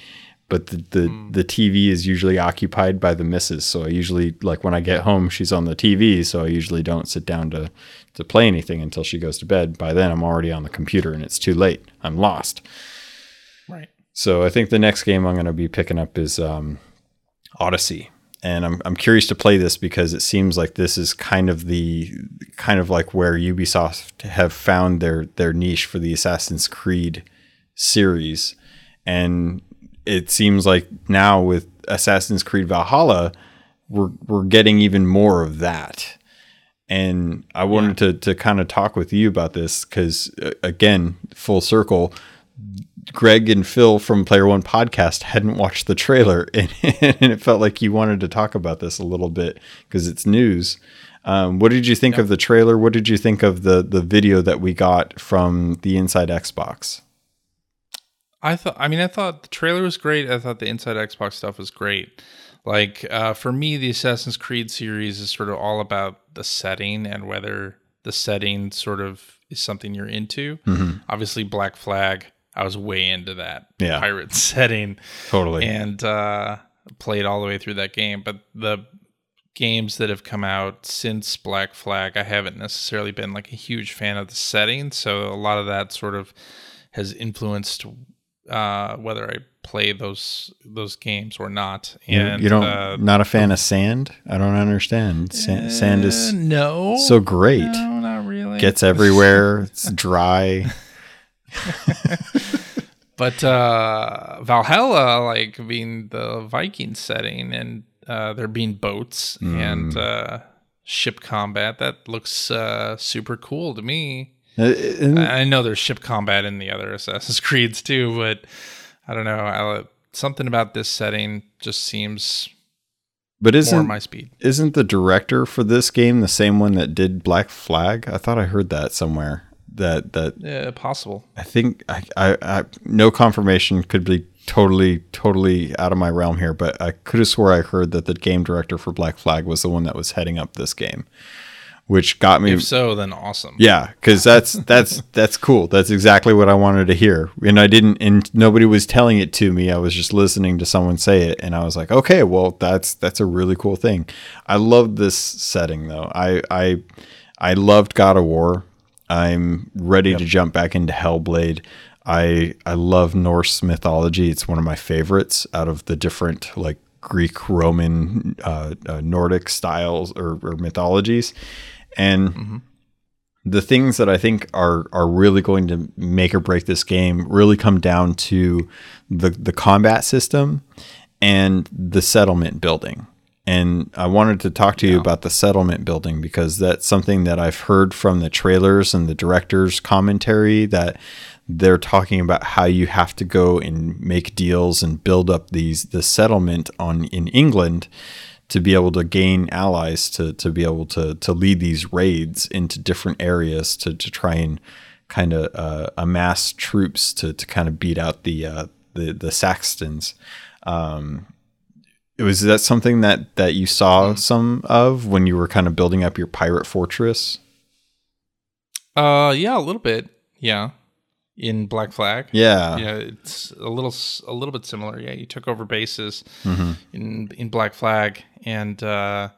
but the the, mm. the TV is usually occupied by the missus. So I usually like when I get home, she's on the TV. So I usually don't sit down to to play anything until she goes to bed. By then, I'm already on the computer and it's too late. I'm lost. Right. So I think the next game I'm going to be picking up is um, Odyssey. And I'm, I'm curious to play this because it seems like this is kind of the kind of like where Ubisoft have found their their niche for the Assassin's Creed series, and it seems like now with Assassin's Creed Valhalla, we're we're getting even more of that. And I wanted yeah. to to kind of talk with you about this because uh, again, full circle, Greg and Phil from Player One Podcast hadn't watched the trailer, and, and it felt like you wanted to talk about this a little bit because it's news. Um, what did you think of the trailer? What did you think of the the video that we got from the Inside Xbox? I thought. I mean, I thought the trailer was great. I thought the Inside Xbox stuff was great. Like uh, for me, the Assassin's Creed series is sort of all about the setting and whether the setting sort of is something you're into. Mm-hmm. Obviously, Black Flag. I was way into that yeah. pirate setting. Totally. And uh, played all the way through that game. But the games that have come out since Black Flag, I haven't necessarily been like a huge fan of the setting. So a lot of that sort of has influenced uh, whether I play those those games or not. And you, don't uh, not a fan of sand? I don't understand. Sand, uh, sand is no so great. No, not really. Gets everywhere. it's dry. but uh, Valhalla, like being the Viking setting, and uh, there being boats mm. and uh, ship combat, that looks uh, super cool to me. Uh, I know there's ship combat in the other Assassin's Creeds too, but I don't know. I, something about this setting just seems but isn't my speed. Isn't the director for this game the same one that did Black Flag? I thought I heard that somewhere. That that yeah, possible. I think I, I, I no confirmation could be totally totally out of my realm here, but I could have swore I heard that the game director for Black Flag was the one that was heading up this game which got me. If so, then awesome. Yeah, because that's that's that's cool. That's exactly what I wanted to hear, and I didn't, and nobody was telling it to me. I was just listening to someone say it, and I was like, okay, well, that's that's a really cool thing. I love this setting though. I I I loved God of War. I'm ready yep. to jump back into Hellblade. I I love Norse mythology. It's one of my favorites out of the different like Greek, Roman, uh, uh, Nordic styles or, or mythologies, and mm-hmm. the things that I think are are really going to make or break this game really come down to the the combat system and the settlement building. And I wanted to talk to you about the settlement building because that's something that I've heard from the trailers and the director's commentary that they're talking about how you have to go and make deals and build up these the settlement on in England to be able to gain allies to to be able to to lead these raids into different areas to to try and kind of uh, amass troops to to kind of beat out the uh, the the Saxons. Um, was that something that that you saw mm-hmm. some of when you were kind of building up your pirate fortress? Uh, yeah, a little bit. Yeah, in Black Flag. Yeah, yeah, it's a little a little bit similar. Yeah, you took over bases mm-hmm. in in Black Flag, and uh,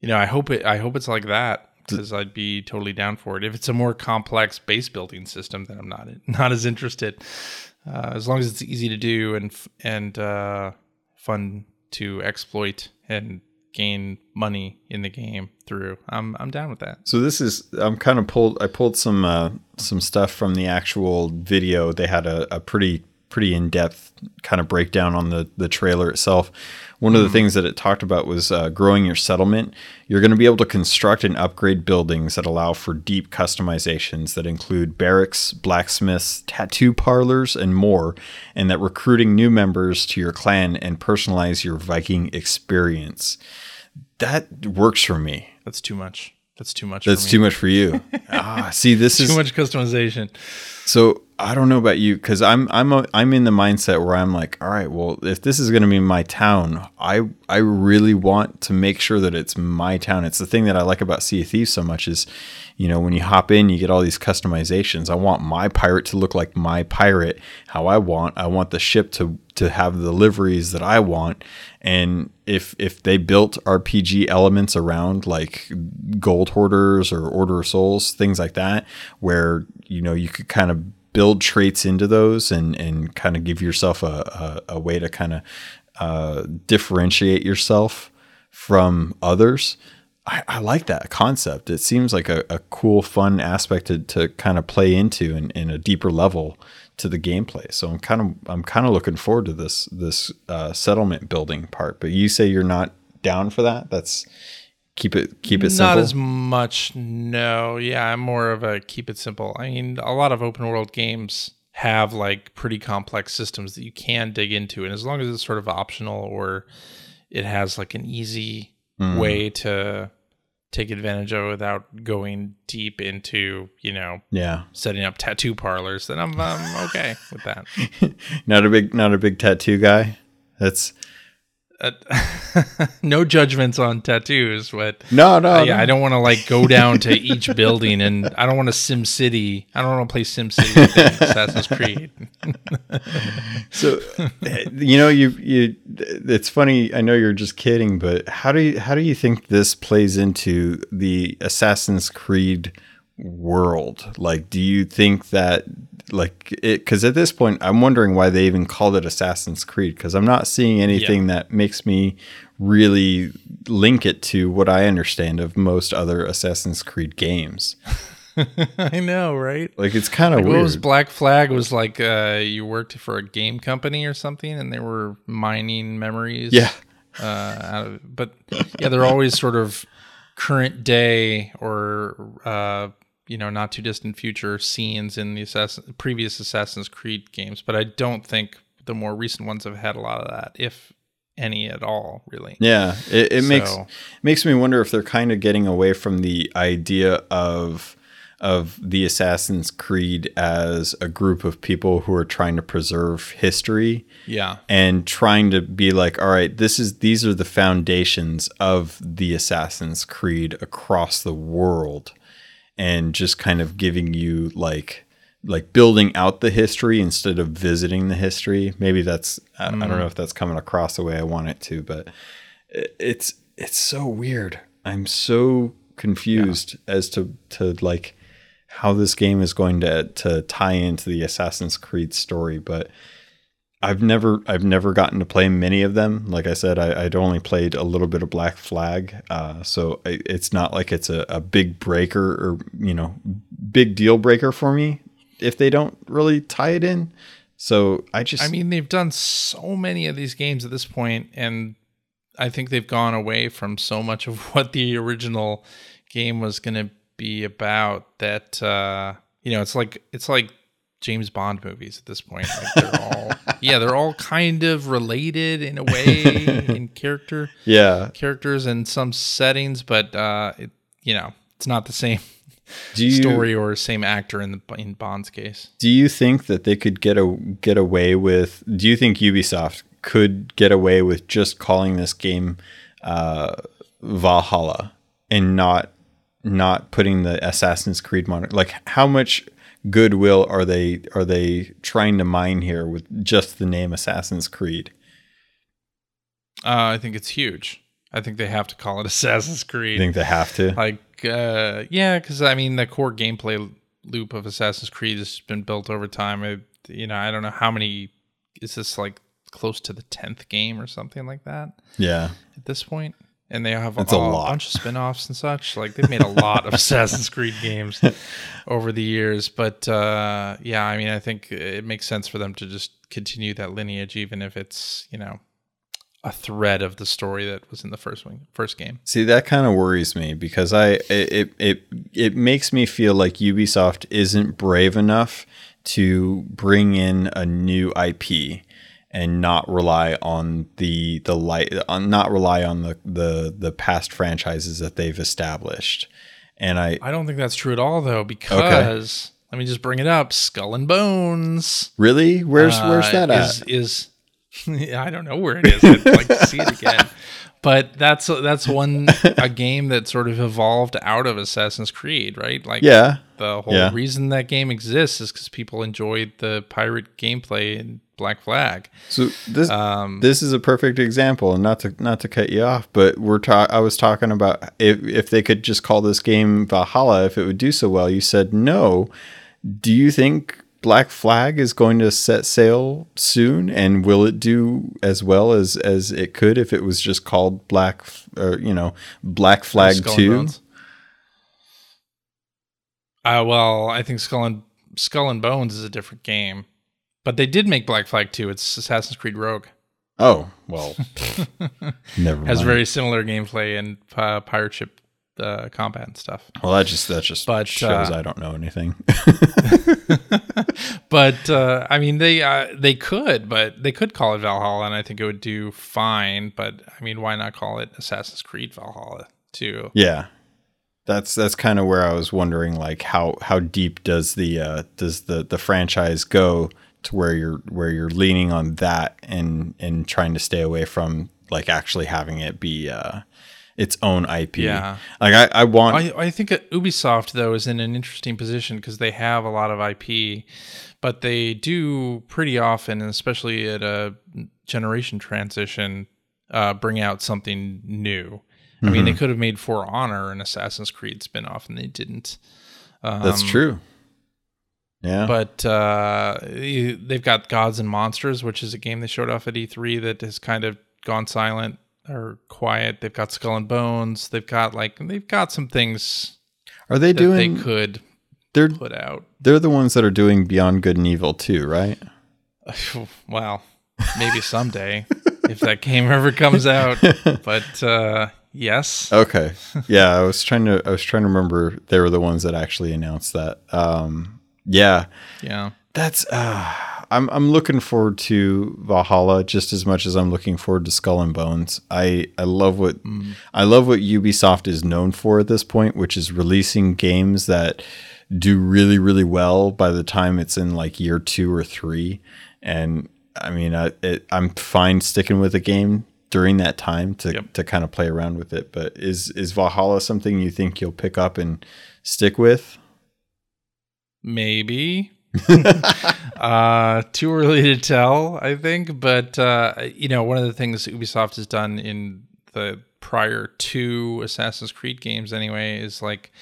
you know, I hope it. I hope it's like that because I'd be totally down for it. If it's a more complex base building system, then I'm not not as interested. Uh, as long as it's easy to do and and uh, fun to exploit and gain money in the game through. I'm I'm down with that. So this is I'm kind of pulled I pulled some uh, some stuff from the actual video. They had a, a pretty pretty in depth kind of breakdown on the the trailer itself. One of the mm-hmm. things that it talked about was uh, growing your settlement. You're going to be able to construct and upgrade buildings that allow for deep customizations that include barracks, blacksmiths, tattoo parlors, and more, and that recruiting new members to your clan and personalize your Viking experience. That works for me. That's too much. That's too much. That's too much for you. ah, see, this too is too much customization. So I don't know about you because I'm I'm a, I'm in the mindset where I'm like, all right, well, if this is going to be my town, I I really want to make sure that it's my town. It's the thing that I like about Sea of Thieves so much is, you know, when you hop in, you get all these customizations. I want my pirate to look like my pirate, how I want. I want the ship to to have the liveries that I want. And if if they built RPG elements around like gold hoarders or order of souls, things like that, where you know you could kind of build traits into those and and kind of give yourself a, a, a way to kind of uh, differentiate yourself from others. I, I, like that concept. It seems like a, a cool, fun aspect to, to kind of play into in, in a deeper level to the gameplay. So I'm kind of I'm kind of looking forward to this this uh, settlement building part. But you say you're not down for that. That's keep it keep it simple? Not as much. No, yeah, I'm more of a keep it simple. I mean, a lot of open world games have like pretty complex systems that you can dig into, and as long as it's sort of optional or it has like an easy mm. way to take advantage of without going deep into you know yeah setting up tattoo parlors then i'm, I'm okay with that not a big not a big tattoo guy that's uh, no judgments on tattoos, but no, no, uh, yeah, no. I don't want to like go down to each building, and I don't want to Sim City. I don't want to play Sim City Assassin's Creed. so, you know, you you. It's funny. I know you're just kidding, but how do you how do you think this plays into the Assassin's Creed world? Like, do you think that like it because at this point i'm wondering why they even called it assassin's creed because i'm not seeing anything yeah. that makes me really link it to what i understand of most other assassin's creed games i know right like it's kind of like, weird what was black flag was like uh you worked for a game company or something and they were mining memories yeah uh of, but yeah they're always sort of current day or uh you know not too distant future scenes in the Assassin, previous Assassin's Creed games, but I don't think the more recent ones have had a lot of that, if any at all, really. Yeah, it, it so, makes makes me wonder if they're kind of getting away from the idea of of the Assassin's Creed as a group of people who are trying to preserve history. Yeah. And trying to be like, all right, this is these are the foundations of the Assassin's Creed across the world and just kind of giving you like like building out the history instead of visiting the history. Maybe that's I, mm. I, don't know if that's coming across the way I want it to, but it's it's so weird. I'm so confused yeah. as to to like how this game is going to to tie into the Assassin's Creed story, but I've never I've never gotten to play many of them. Like I said, I, would only played a little bit of Black Flag, uh, so I, it's not like it's a, a big breaker or you know big deal breaker for me if they don't really tie it in. So I just I mean they've done so many of these games at this point, and I think they've gone away from so much of what the original game was going to be about that uh, you know it's like it's like James Bond movies at this point. Like they're all yeah, they're all kind of related in a way in character. Yeah, characters in some settings, but uh, it, you know, it's not the same you, story or same actor in the in Bond's case. Do you think that they could get a get away with? Do you think Ubisoft could get away with just calling this game uh, Valhalla and not not putting the Assassin's Creed moniker? Like, how much goodwill are they are they trying to mine here with just the name Assassin's Creed? Uh, I think it's huge. I think they have to call it Assassin's Creed. I think they have to. Like, uh, yeah, because I mean, the core gameplay loop of Assassin's Creed has been built over time. It, you know, I don't know how many. Is this like close to the tenth game or something like that? Yeah. At this point, and they have a, a, a bunch of spin-offs and such. Like they've made a lot of assassin's creed games over the years. But uh, yeah i mean i think it makes sense for them to just continue that lineage even if it's you know a thread of the story that was in the first one first game. See that kind of worries me because i it it it makes me feel like ubisoft isn't brave enough to bring in a new ip and not rely on the the light on not rely on the the the past franchises that they've established. And I I don't think that's true at all though because okay. let me just bring it up Skull and Bones. Really? Where's uh, where's that at? Is, is I don't know where it is. I'd like to see it again. But that's that's one a game that sort of evolved out of Assassin's Creed, right? Like yeah, the whole yeah. reason that game exists is because people enjoyed the pirate gameplay and Black Flag. So this um, this is a perfect example, and not to not to cut you off, but we're ta- I was talking about if if they could just call this game Valhalla, if it would do so well. You said no. Do you think Black Flag is going to set sail soon, and will it do as well as as it could if it was just called Black, or you know, Black Flag Two? Uh, well, I think Skull and Skull and Bones is a different game. But they did make Black Flag 2. It's Assassin's Creed Rogue. Oh, well. never mind. Has very similar gameplay and uh, pirate ship uh, combat and stuff. Well, that just that just but, shows uh, I don't know anything. but uh, I mean, they uh, they could, but they could call it Valhalla, and I think it would do fine. But I mean, why not call it Assassin's Creed Valhalla too? Yeah, that's that's kind of where I was wondering, like how how deep does the uh, does the the franchise go to where you're where you're leaning on that and and trying to stay away from like actually having it be uh, its own IP. Yeah. Like I, I want. I, I think Ubisoft though is in an interesting position because they have a lot of IP, but they do pretty often, especially at a generation transition, uh, bring out something new. Mm-hmm. I mean, they mm-hmm. could have made For Honor an Assassin's Creed spinoff, and they didn't. Um, That's true. Yeah. But uh, they've got Gods and Monsters, which is a game they showed off at E3 that has kind of gone silent or quiet. They've got Skull and Bones. They've got like they've got some things. Are they doing? They could. They're put out. They're the ones that are doing Beyond Good and Evil too, right? well, maybe someday if that game ever comes out. But uh, yes. Okay. Yeah, I was trying to. I was trying to remember. They were the ones that actually announced that. Um, yeah. Yeah. That's. Uh, I'm I'm looking forward to Valhalla just as much as I'm looking forward to Skull and Bones. I I love what mm. I love what Ubisoft is known for at this point, which is releasing games that do really really well by the time it's in like year 2 or 3 and I mean I it, I'm fine sticking with a game during that time to yep. to kind of play around with it, but is is Valhalla something you think you'll pick up and stick with? Maybe. uh, too early to tell, I think. But uh, you know, one of the things Ubisoft has done in the prior two Assassin's Creed games, anyway, is like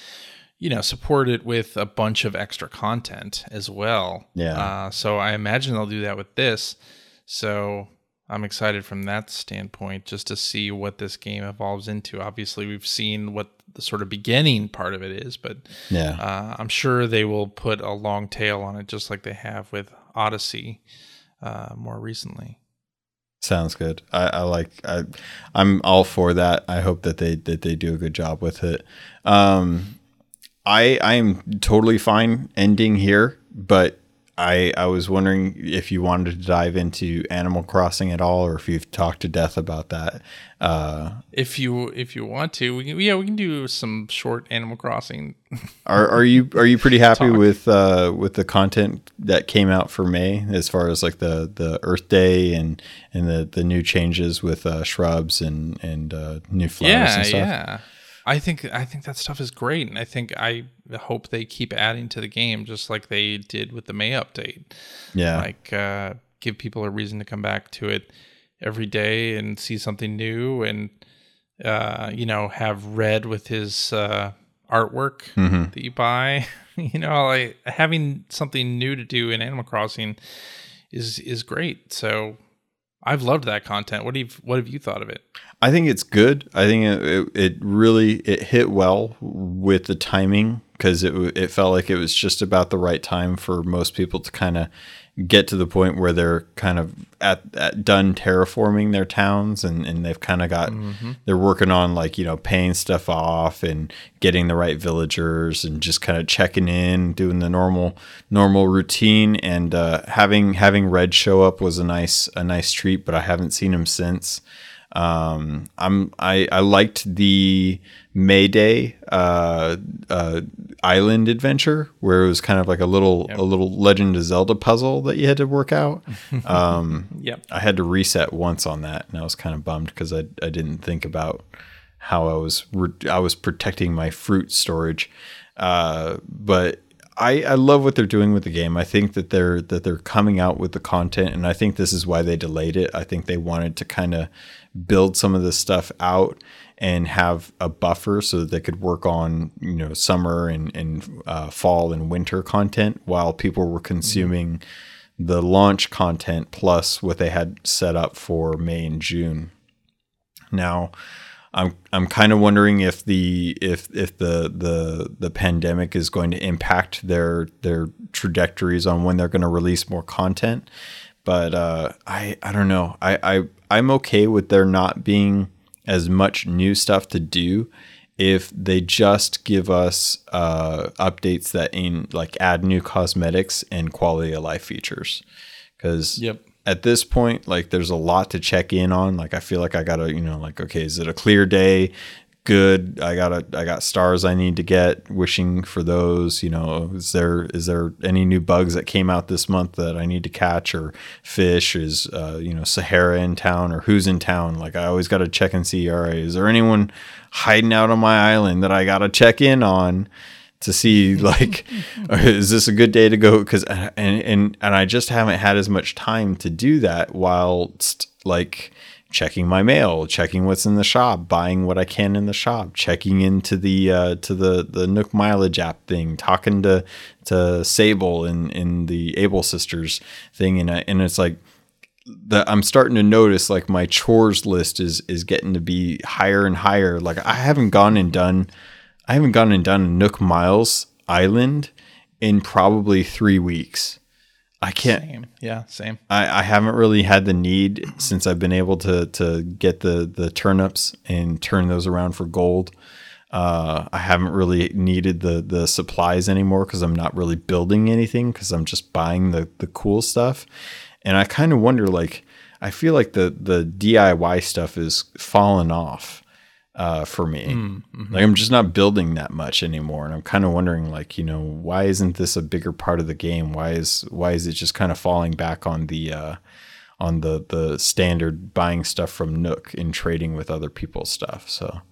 you know support it with a bunch of extra content as well. Yeah. Uh, so I imagine they'll do that with this. So I'm excited from that standpoint, just to see what this game evolves into. Obviously, we've seen what the sort of beginning part of it is, but yeah, uh, I'm sure they will put a long tail on it, just like they have with Odyssey uh, more recently. Sounds good. I, I, like. I, I'm all for that. I hope that they that they do a good job with it. Um, I I am totally fine ending here, but I I was wondering if you wanted to dive into Animal Crossing at all, or if you've talked to Death about that. Uh, if you if you want to, we can, yeah, we can do some short Animal Crossing. are are you are you pretty happy talk. with uh, with the content that came out for May as far as like the the Earth Day and and the the new changes with uh, shrubs and and uh, new flowers yeah, and stuff? Yeah, I think I think that stuff is great, and I think I hope they keep adding to the game, just like they did with the May update. Yeah, like uh, give people a reason to come back to it every day and see something new, and uh, you know, have Redd with his uh, artwork mm-hmm. that you buy. you know, like having something new to do in Animal Crossing is is great. So I've loved that content. What do you what have you thought of it? I think it's good. I think it, it really it hit well with the timing because it it felt like it was just about the right time for most people to kind of get to the point where they're kind of at, at done terraforming their towns and, and they've kind of got mm-hmm. they're working on like you know paying stuff off and getting the right villagers and just kind of checking in doing the normal normal routine and uh, having having Redd show up was a nice a nice treat but i haven't seen him since um, I'm I, I liked the Mayday uh, uh, island adventure where it was kind of like a little yep. a little Legend of Zelda puzzle that you had to work out. Um, yep. I had to reset once on that, and I was kind of bummed because I I didn't think about how I was re- I was protecting my fruit storage, uh, but I, I love what they're doing with the game. I think that they're that they're coming out with the content, and I think this is why they delayed it. I think they wanted to kind of build some of this stuff out and have a buffer so that they could work on you know summer and and uh, fall and winter content while people were consuming mm-hmm. the launch content plus what they had set up for May and June. Now I'm I'm kind of wondering if the if if the the the pandemic is going to impact their their trajectories on when they're going to release more content. But uh, I I don't know. I, I I'm okay with there not being as much new stuff to do if they just give us uh, updates that in like add new cosmetics and quality of life features. Because yep. at this point like there's a lot to check in on. Like i feel like i gotta you know like okay is it a clear day good. I got a, I got stars I need to get. Wishing for those. You know, is there is there any new bugs that came out this month that I need to catch or fish? Is uh, you know Saharah in town or who's in town? Like I always got to check and see. All right, is there anyone hiding out on my island that I got to check in on? to see like is this a good day to go because and and and I just haven't had as much time to do that whilst like checking my mail, checking what's in the shop, buying what I can in the shop, checking into the uh, to the the Nook mileage app thing, talking to to Sable in in the Able Sisters thing, and I, and it's like that I'm starting to notice like my chores list is is getting to be higher and higher. Like I haven't gone and done, I haven't gone and done Nook Miles Island in probably three weeks I can't. Same. Yeah, same. I, I haven't really had the need since I've been able to to get the the turnips and turn those around for gold. Uh, I haven't really needed the the supplies anymore because I'm not really building anything because I'm just buying the the cool stuff. And I kind of wonder, like, I feel like the the DIY stuff is falling off uh, for me. Mm, mm-hmm. Like I'm just not building that much anymore, and I'm kind of wondering, like, you know, why isn't this a bigger part of the game? Why is why is it just kind of falling back on the uh, on the the standard buying stuff from Nook and trading with other people's stuff? So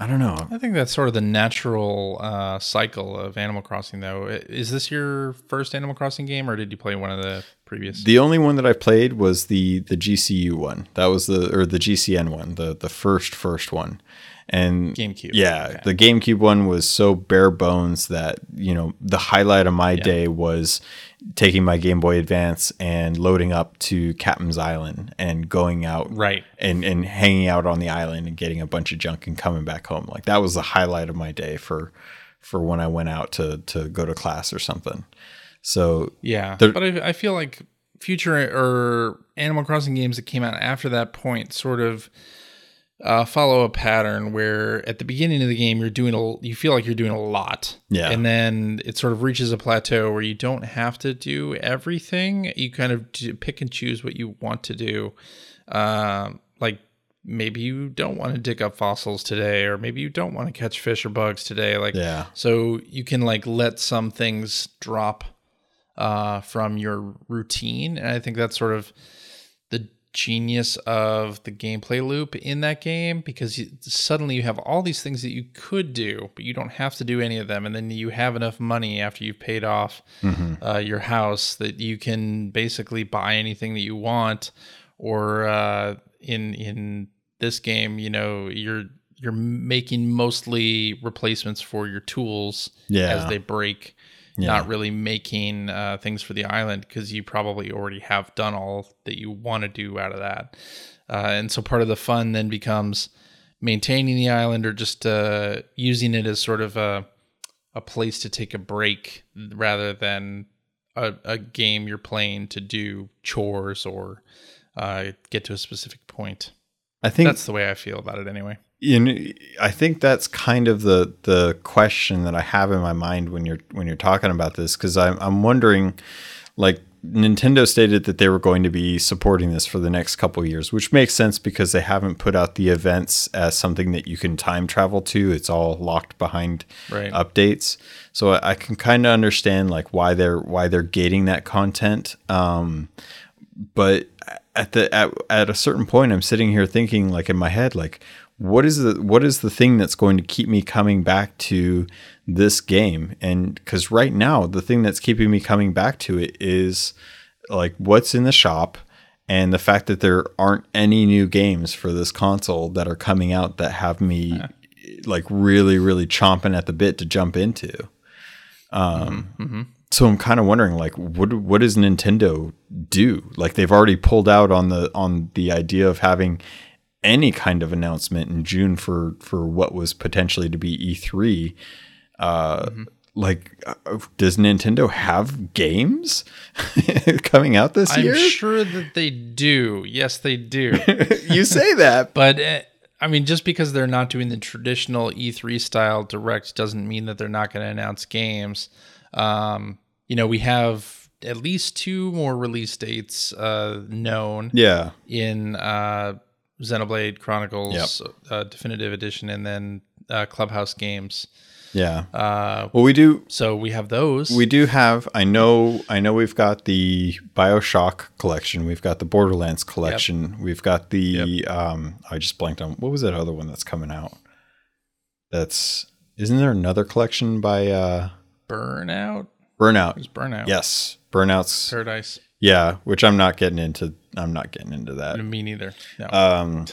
I don't know. I think that's sort of the natural uh, cycle of Animal Crossing, though. Is this your first Animal Crossing game, or did you play one of the previous? The only one that I played was the the GCU one. That was the or the GCN one, the the first first one. And GameCube. Yeah, okay. the GameCube one was so bare bones that you know the highlight of my yeah. day was taking my Game Boy Advance and loading up to Captain's Island and going out right and and hanging out on the island and getting a bunch of junk and coming back home. Like that was the highlight of my day for for when I went out to to go to class or something. So yeah, but I, I feel like future or Animal Crossing games that came out after that point sort of uh, follow a pattern where at the beginning of the game you're doing a you feel like you're doing a lot. Yeah. And then it sort of reaches a plateau where you don't have to do everything. You kind of pick and choose what you want to do. Uh, like maybe you don't want to dig up fossils today or maybe you don't want to catch fish or bugs today like yeah. so you can like let some things drop uh, from your routine. And i think that's sort of genius of the gameplay loop in that game because you, suddenly you have all these things that you could do, but you don't have to do any of them. And then you have enough money after you've paid off mm-hmm. uh, your house that you can basically buy anything that you want. Or uh, in in this game, you know, you're you're making mostly replacements for your tools yeah. as they break yeah. not really making uh, things for the island because you probably already have done all that you want to do out of that. Uh, and so part of the fun then becomes maintaining the island or just uh, using it as sort of a a place to take a break rather than a, a game you're playing to do chores or uh, get to a specific point. I think that's the way I feel about it anyway you know, I think that's kind of the the question that I have in my mind when you're when you're talking about this because I'm I'm wondering, like Nintendo stated that they were going to be supporting this for the next couple years, which makes sense because they haven't put out the events as something that you can time travel to. It's all locked behind right. updates, so I, I can kind of understand like why they're why they're gating that content. Um, but at the at, at a certain point, I'm sitting here thinking like in my head like what is the what is the thing that's going to keep me coming back to this game and because right now the thing that's keeping me coming back to it is like what's in the shop and the fact that there aren't any new games for this console that are coming out that have me yeah. like really really chomping at the bit to jump into um mm-hmm. mm-hmm. so i'm kind of wondering like what what does nintendo do like they've already pulled out on the on the idea of having any kind of announcement in June for for what was potentially to be E3. Uh, mm-hmm. Like, uh, does Nintendo have games coming out this I'm year? I'm sure that they do. Yes, they do. you say that, but uh, I mean, just because they're not doing the traditional E3 style direct doesn't mean that they're not going to announce games. Um, you know, we have at least two more release dates uh, known. Yeah. In uh, Xenoblade Chronicles yep. uh, Definitive Edition and then uh, Clubhouse Games. Yeah. Uh, well, we do. So we have those. We do have. I know. I know. We've got the Bioshock collection. We've got the Borderlands collection. Yep. We've got the. Yep. Um, I just blanked on what was that other one that's coming out. That's isn't there another collection by uh, Burnout? Burnout. It's Burnout. Yes, Burnout's Paradise. Yeah, which I'm not getting into. I'm not getting into that. Me neither. No. Um,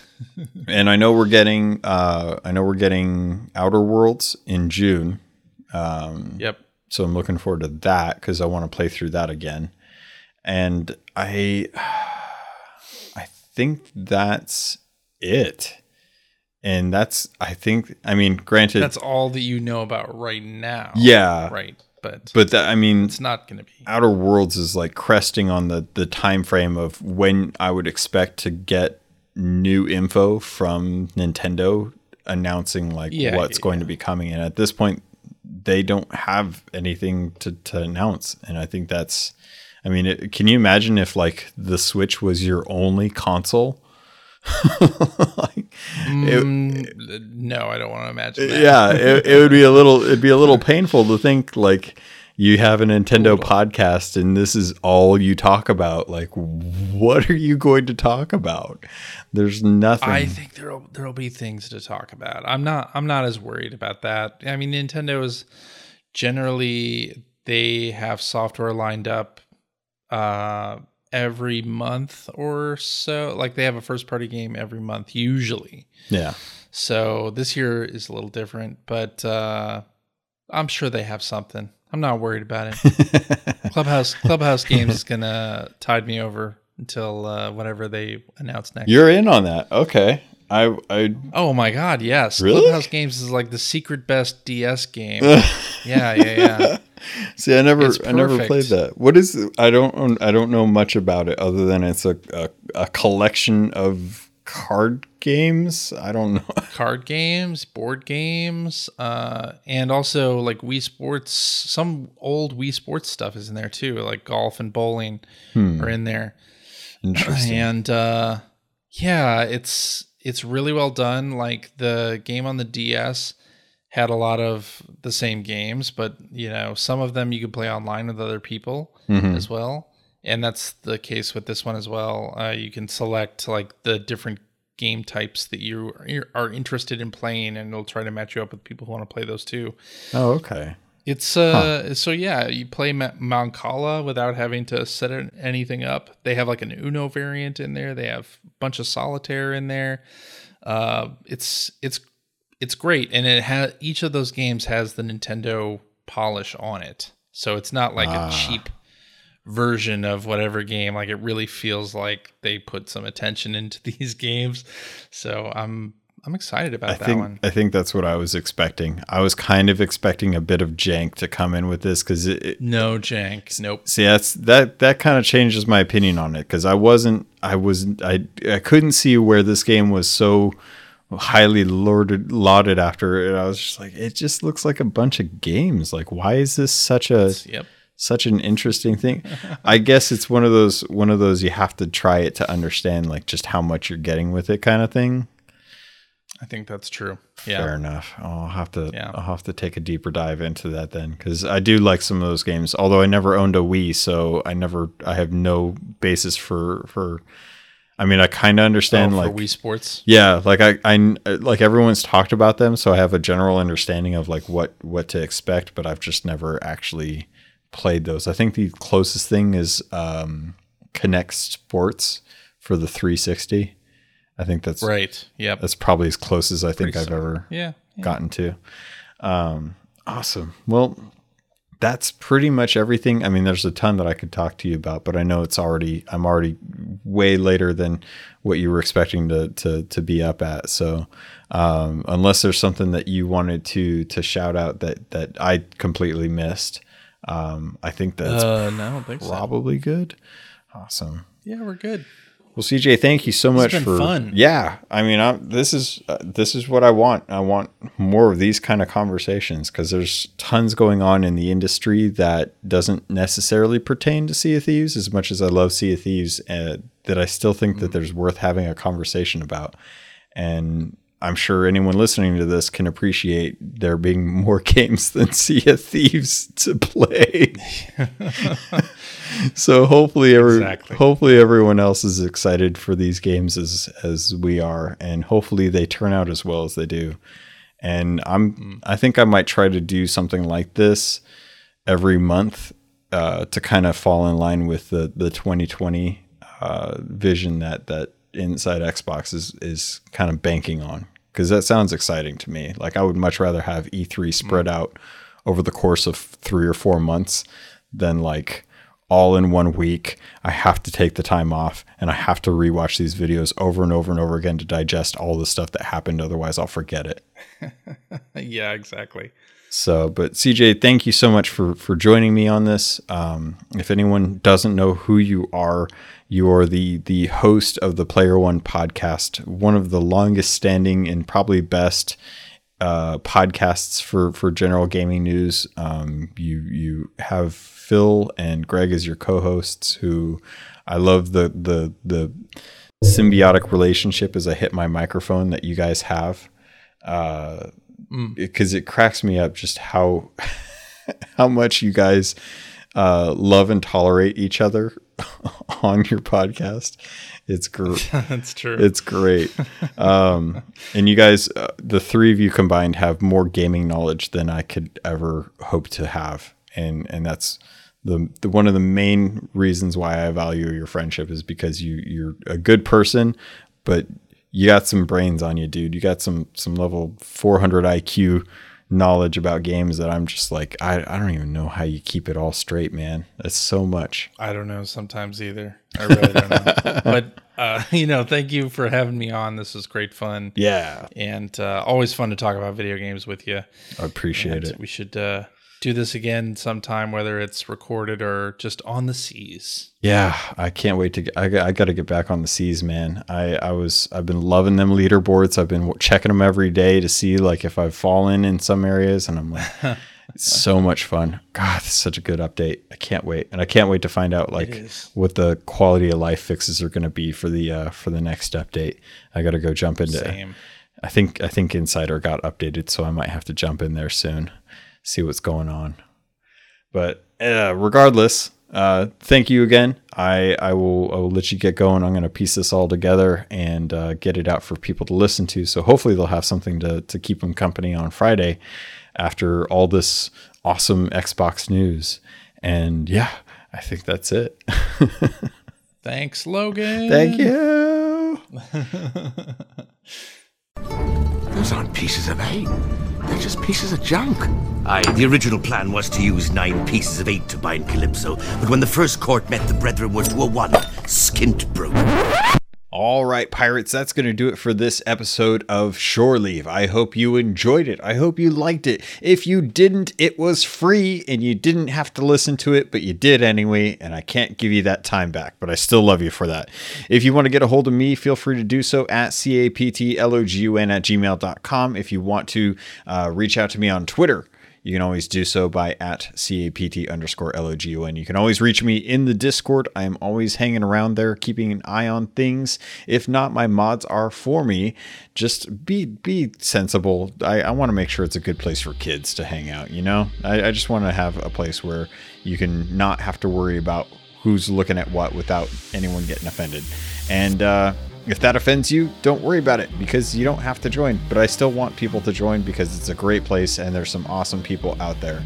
and I know we're getting. Uh, I know we're getting Outer Worlds in June. Um, yep. So I'm looking forward to that because I want to play through that again. And I, I think that's it. And that's. I think. I mean, granted, that's all that you know about right now. Yeah. Right but but that, I mean, it's not going to be. Outer Worlds is like cresting on the the time frame of when I would expect to get new info from Nintendo announcing like yeah, what's yeah, going yeah. to be coming. And at this point, they don't have anything to to announce, and I think that's. I mean, it, can you imagine if like the Switch was your only console? like, mm, it, no, I don't want to imagine. That. Yeah, it, it would be a little. It'd be a little painful to think like you have a Nintendo podcast and this is all you talk about. Like, what are you going to talk about? There's nothing. I think there'll there'll be things to talk about. I'm not I'm not as worried about that. I mean, Nintendo is generally they have software lined up. Uh, every month or so. Like they have a first party game every month usually. Yeah. So this year is a little different, but uh, I'm sure they have something. I'm not worried about it. Clubhouse Clubhouse Games is gonna tide me over until uh, whatever they announce next. You're in on that, okay? I, I oh my god, yes. Really? Clubhouse Games is like the secret best DS game. yeah, yeah, yeah. See, I never, I never played that. What is? I don't, I don't know much about it other than it's a, a, a collection of card games. I don't know. card games, board games, uh, and also like Wii Sports. Some old Wii Sports stuff is in there too, like golf and bowling hmm. are in there. Interesting. And uh, yeah, it's it's really well done. Like the game on the DS had a lot of the same games, but you know, some of them you could play online with other people mm-hmm. as well. And that's the case with this one as well. Uh, you can select like the different game types that you are interested in playing, and it'll try to match you up with people who want to play those too. Oh, okay. It's uh, huh. so yeah, you play Mancala without having to set anything up. They have like an Uno variant in there. They have a bunch of solitaire in there. Uh, it's it's it's great, and it has each of those games has the Nintendo polish on it, so it's not like ah. a cheap version of whatever game. Like it really feels like they put some attention into these games. So I'm I'm excited about I that think, one. I think that's what I was expecting. I was kind of expecting a bit of jank to come in with this because it, it, no jank. Nope. See, that's that that kind of changes my opinion on it because I wasn't. I was. I I couldn't see where this game was so highly lauded, lauded after it. I was just like, it just looks like a bunch of games. Like, why is this such a yep. such an interesting thing? I guess it's one of those one of those you have to try it to understand like just how much you're getting with it kind of thing. I think that's true. Yeah. Fair enough. I'll have to yeah. I'll have to take a deeper dive into that then cuz I do like some of those games. Although I never owned a Wii, so I never I have no basis for for I mean, I kind of understand oh, like Wii Sports. Yeah, like I, I, like everyone's talked about them, so I have a general understanding of like what what to expect, but I've just never actually played those. I think the closest thing is um, Kinect Sports for the 360. I think that's right. Yep, that's probably as close as I think I've ever yeah, yeah. gotten to. Um, awesome. Well, that's pretty much everything. I mean, there's a ton that I could talk to you about, but I know it's already I'm already way later than what you were expecting to to to be up at. So, um, unless there's something that you wanted to to shout out that that I completely missed, um, I think that's uh, no, I think probably so. good. Awesome. Yeah, we're good. Well, CJ, thank you so much for fun. Yeah, I mean, I'm, this is uh, this is what I want. I want more of these kind of conversations because there's tons going on in the industry that doesn't necessarily pertain to Sea of Thieves. As much as I love Sea of Thieves, uh, that I still think mm-hmm. that there's worth having a conversation about. And I'm sure anyone listening to this can appreciate there being more games than Sea of Thieves to play. so hopefully, every, exactly. hopefully everyone else is excited for these games as as we are, and hopefully they turn out as well as they do. And I'm mm. I think I might try to do something like this every month uh, to kind of fall in line with the the 2020 uh, vision that that Inside Xbox is is kind of banking on because that sounds exciting to me. Like I would much rather have E3 spread mm. out over the course of three or four months than like all in one week. I have to take the time off and I have to rewatch these videos over and over and over again to digest all the stuff that happened. Otherwise, I'll forget it. yeah, exactly. So, but CJ, thank you so much for for joining me on this. Um, if anyone doesn't know who you are, you are the the host of the Player One podcast, one of the longest standing and probably best uh, podcasts for for general gaming news. Um, you you have Phil and Greg as your co-hosts, who I love the the the symbiotic relationship as I hit my microphone that you guys have. Uh, because mm. it cracks me up just how how much you guys uh, love and tolerate each other on your podcast. It's great. That's true. It's great. Um, and you guys, uh, the three of you combined, have more gaming knowledge than I could ever hope to have, and and that's the, the one of the main reasons why I value your friendship is because you you're a good person, but you got some brains on you, dude. You got some some level 400 IQ knowledge about games that I'm just like I, I don't even know how you keep it all straight, man. That's so much. I don't know sometimes either. I really don't know. but uh, you know, thank you for having me on. This was great fun. Yeah, and uh, always fun to talk about video games with you. I appreciate and it. We should uh, do this again sometime, whether it's recorded or just on the seas. Yeah, I can't wait to. Get, I, I got to get back on the seas, man. I I was I've been loving them leaderboards. I've been checking them every day to see like if I've fallen in some areas, and I'm like. it's so much fun. God, it's such a good update. I can't wait, and I can't wait to find out like what the quality of life fixes are going to be for the uh, for the next update. I got to go jump into. Same. I think I think Insider got updated, so I might have to jump in there soon see what's going on. But uh, regardless, uh, thank you again. I, I will I will let you get going. I'm going to piece this all together and uh, get it out for people to listen to. So hopefully they'll have something to to keep them company on Friday after all this awesome Xbox news. And yeah, I think that's it. Thanks, Logan. Thank you. Those aren't pieces of eight. They're just pieces of junk. Aye, the original plan was to use nine pieces of eight to bind Calypso, but when the first court met, the brethren were to a one. Skint broke. All right, pirates, that's going to do it for this episode of Shore Leave. I hope you enjoyed it. I hope you liked it. If you didn't, it was free and you didn't have to listen to it, but you did anyway, and I can't give you that time back, but I still love you for that. If you want to get a hold of me, feel free to do so at captlogan at gmail.com. If you want to uh, reach out to me on Twitter, you can always do so by at CAPT underscore LOGAN. You can always reach me in the Discord. I am always hanging around there, keeping an eye on things. If not, my mods are for me. Just be be sensible. I, I want to make sure it's a good place for kids to hang out, you know? I, I just want to have a place where you can not have to worry about who's looking at what without anyone getting offended. And uh if that offends you, don't worry about it because you don't have to join. But I still want people to join because it's a great place and there's some awesome people out there.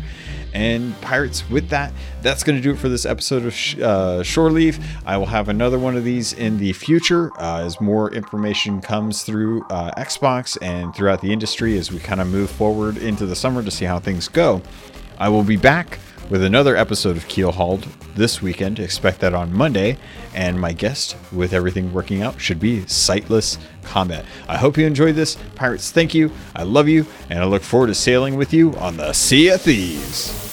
And pirates, with that, that's going to do it for this episode of Sh- uh, Shore Leave. I will have another one of these in the future uh, as more information comes through uh, Xbox and throughout the industry as we kind of move forward into the summer to see how things go. I will be back with another episode of Keelhauled this weekend. Expect that on Monday. And my guest, with everything working out, should be Sightless Combat. I hope you enjoyed this. Pirates, thank you. I love you. And I look forward to sailing with you on the Sea of Thieves.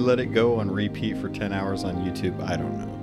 Let it go on repeat for 10 hours on YouTube. I don't know.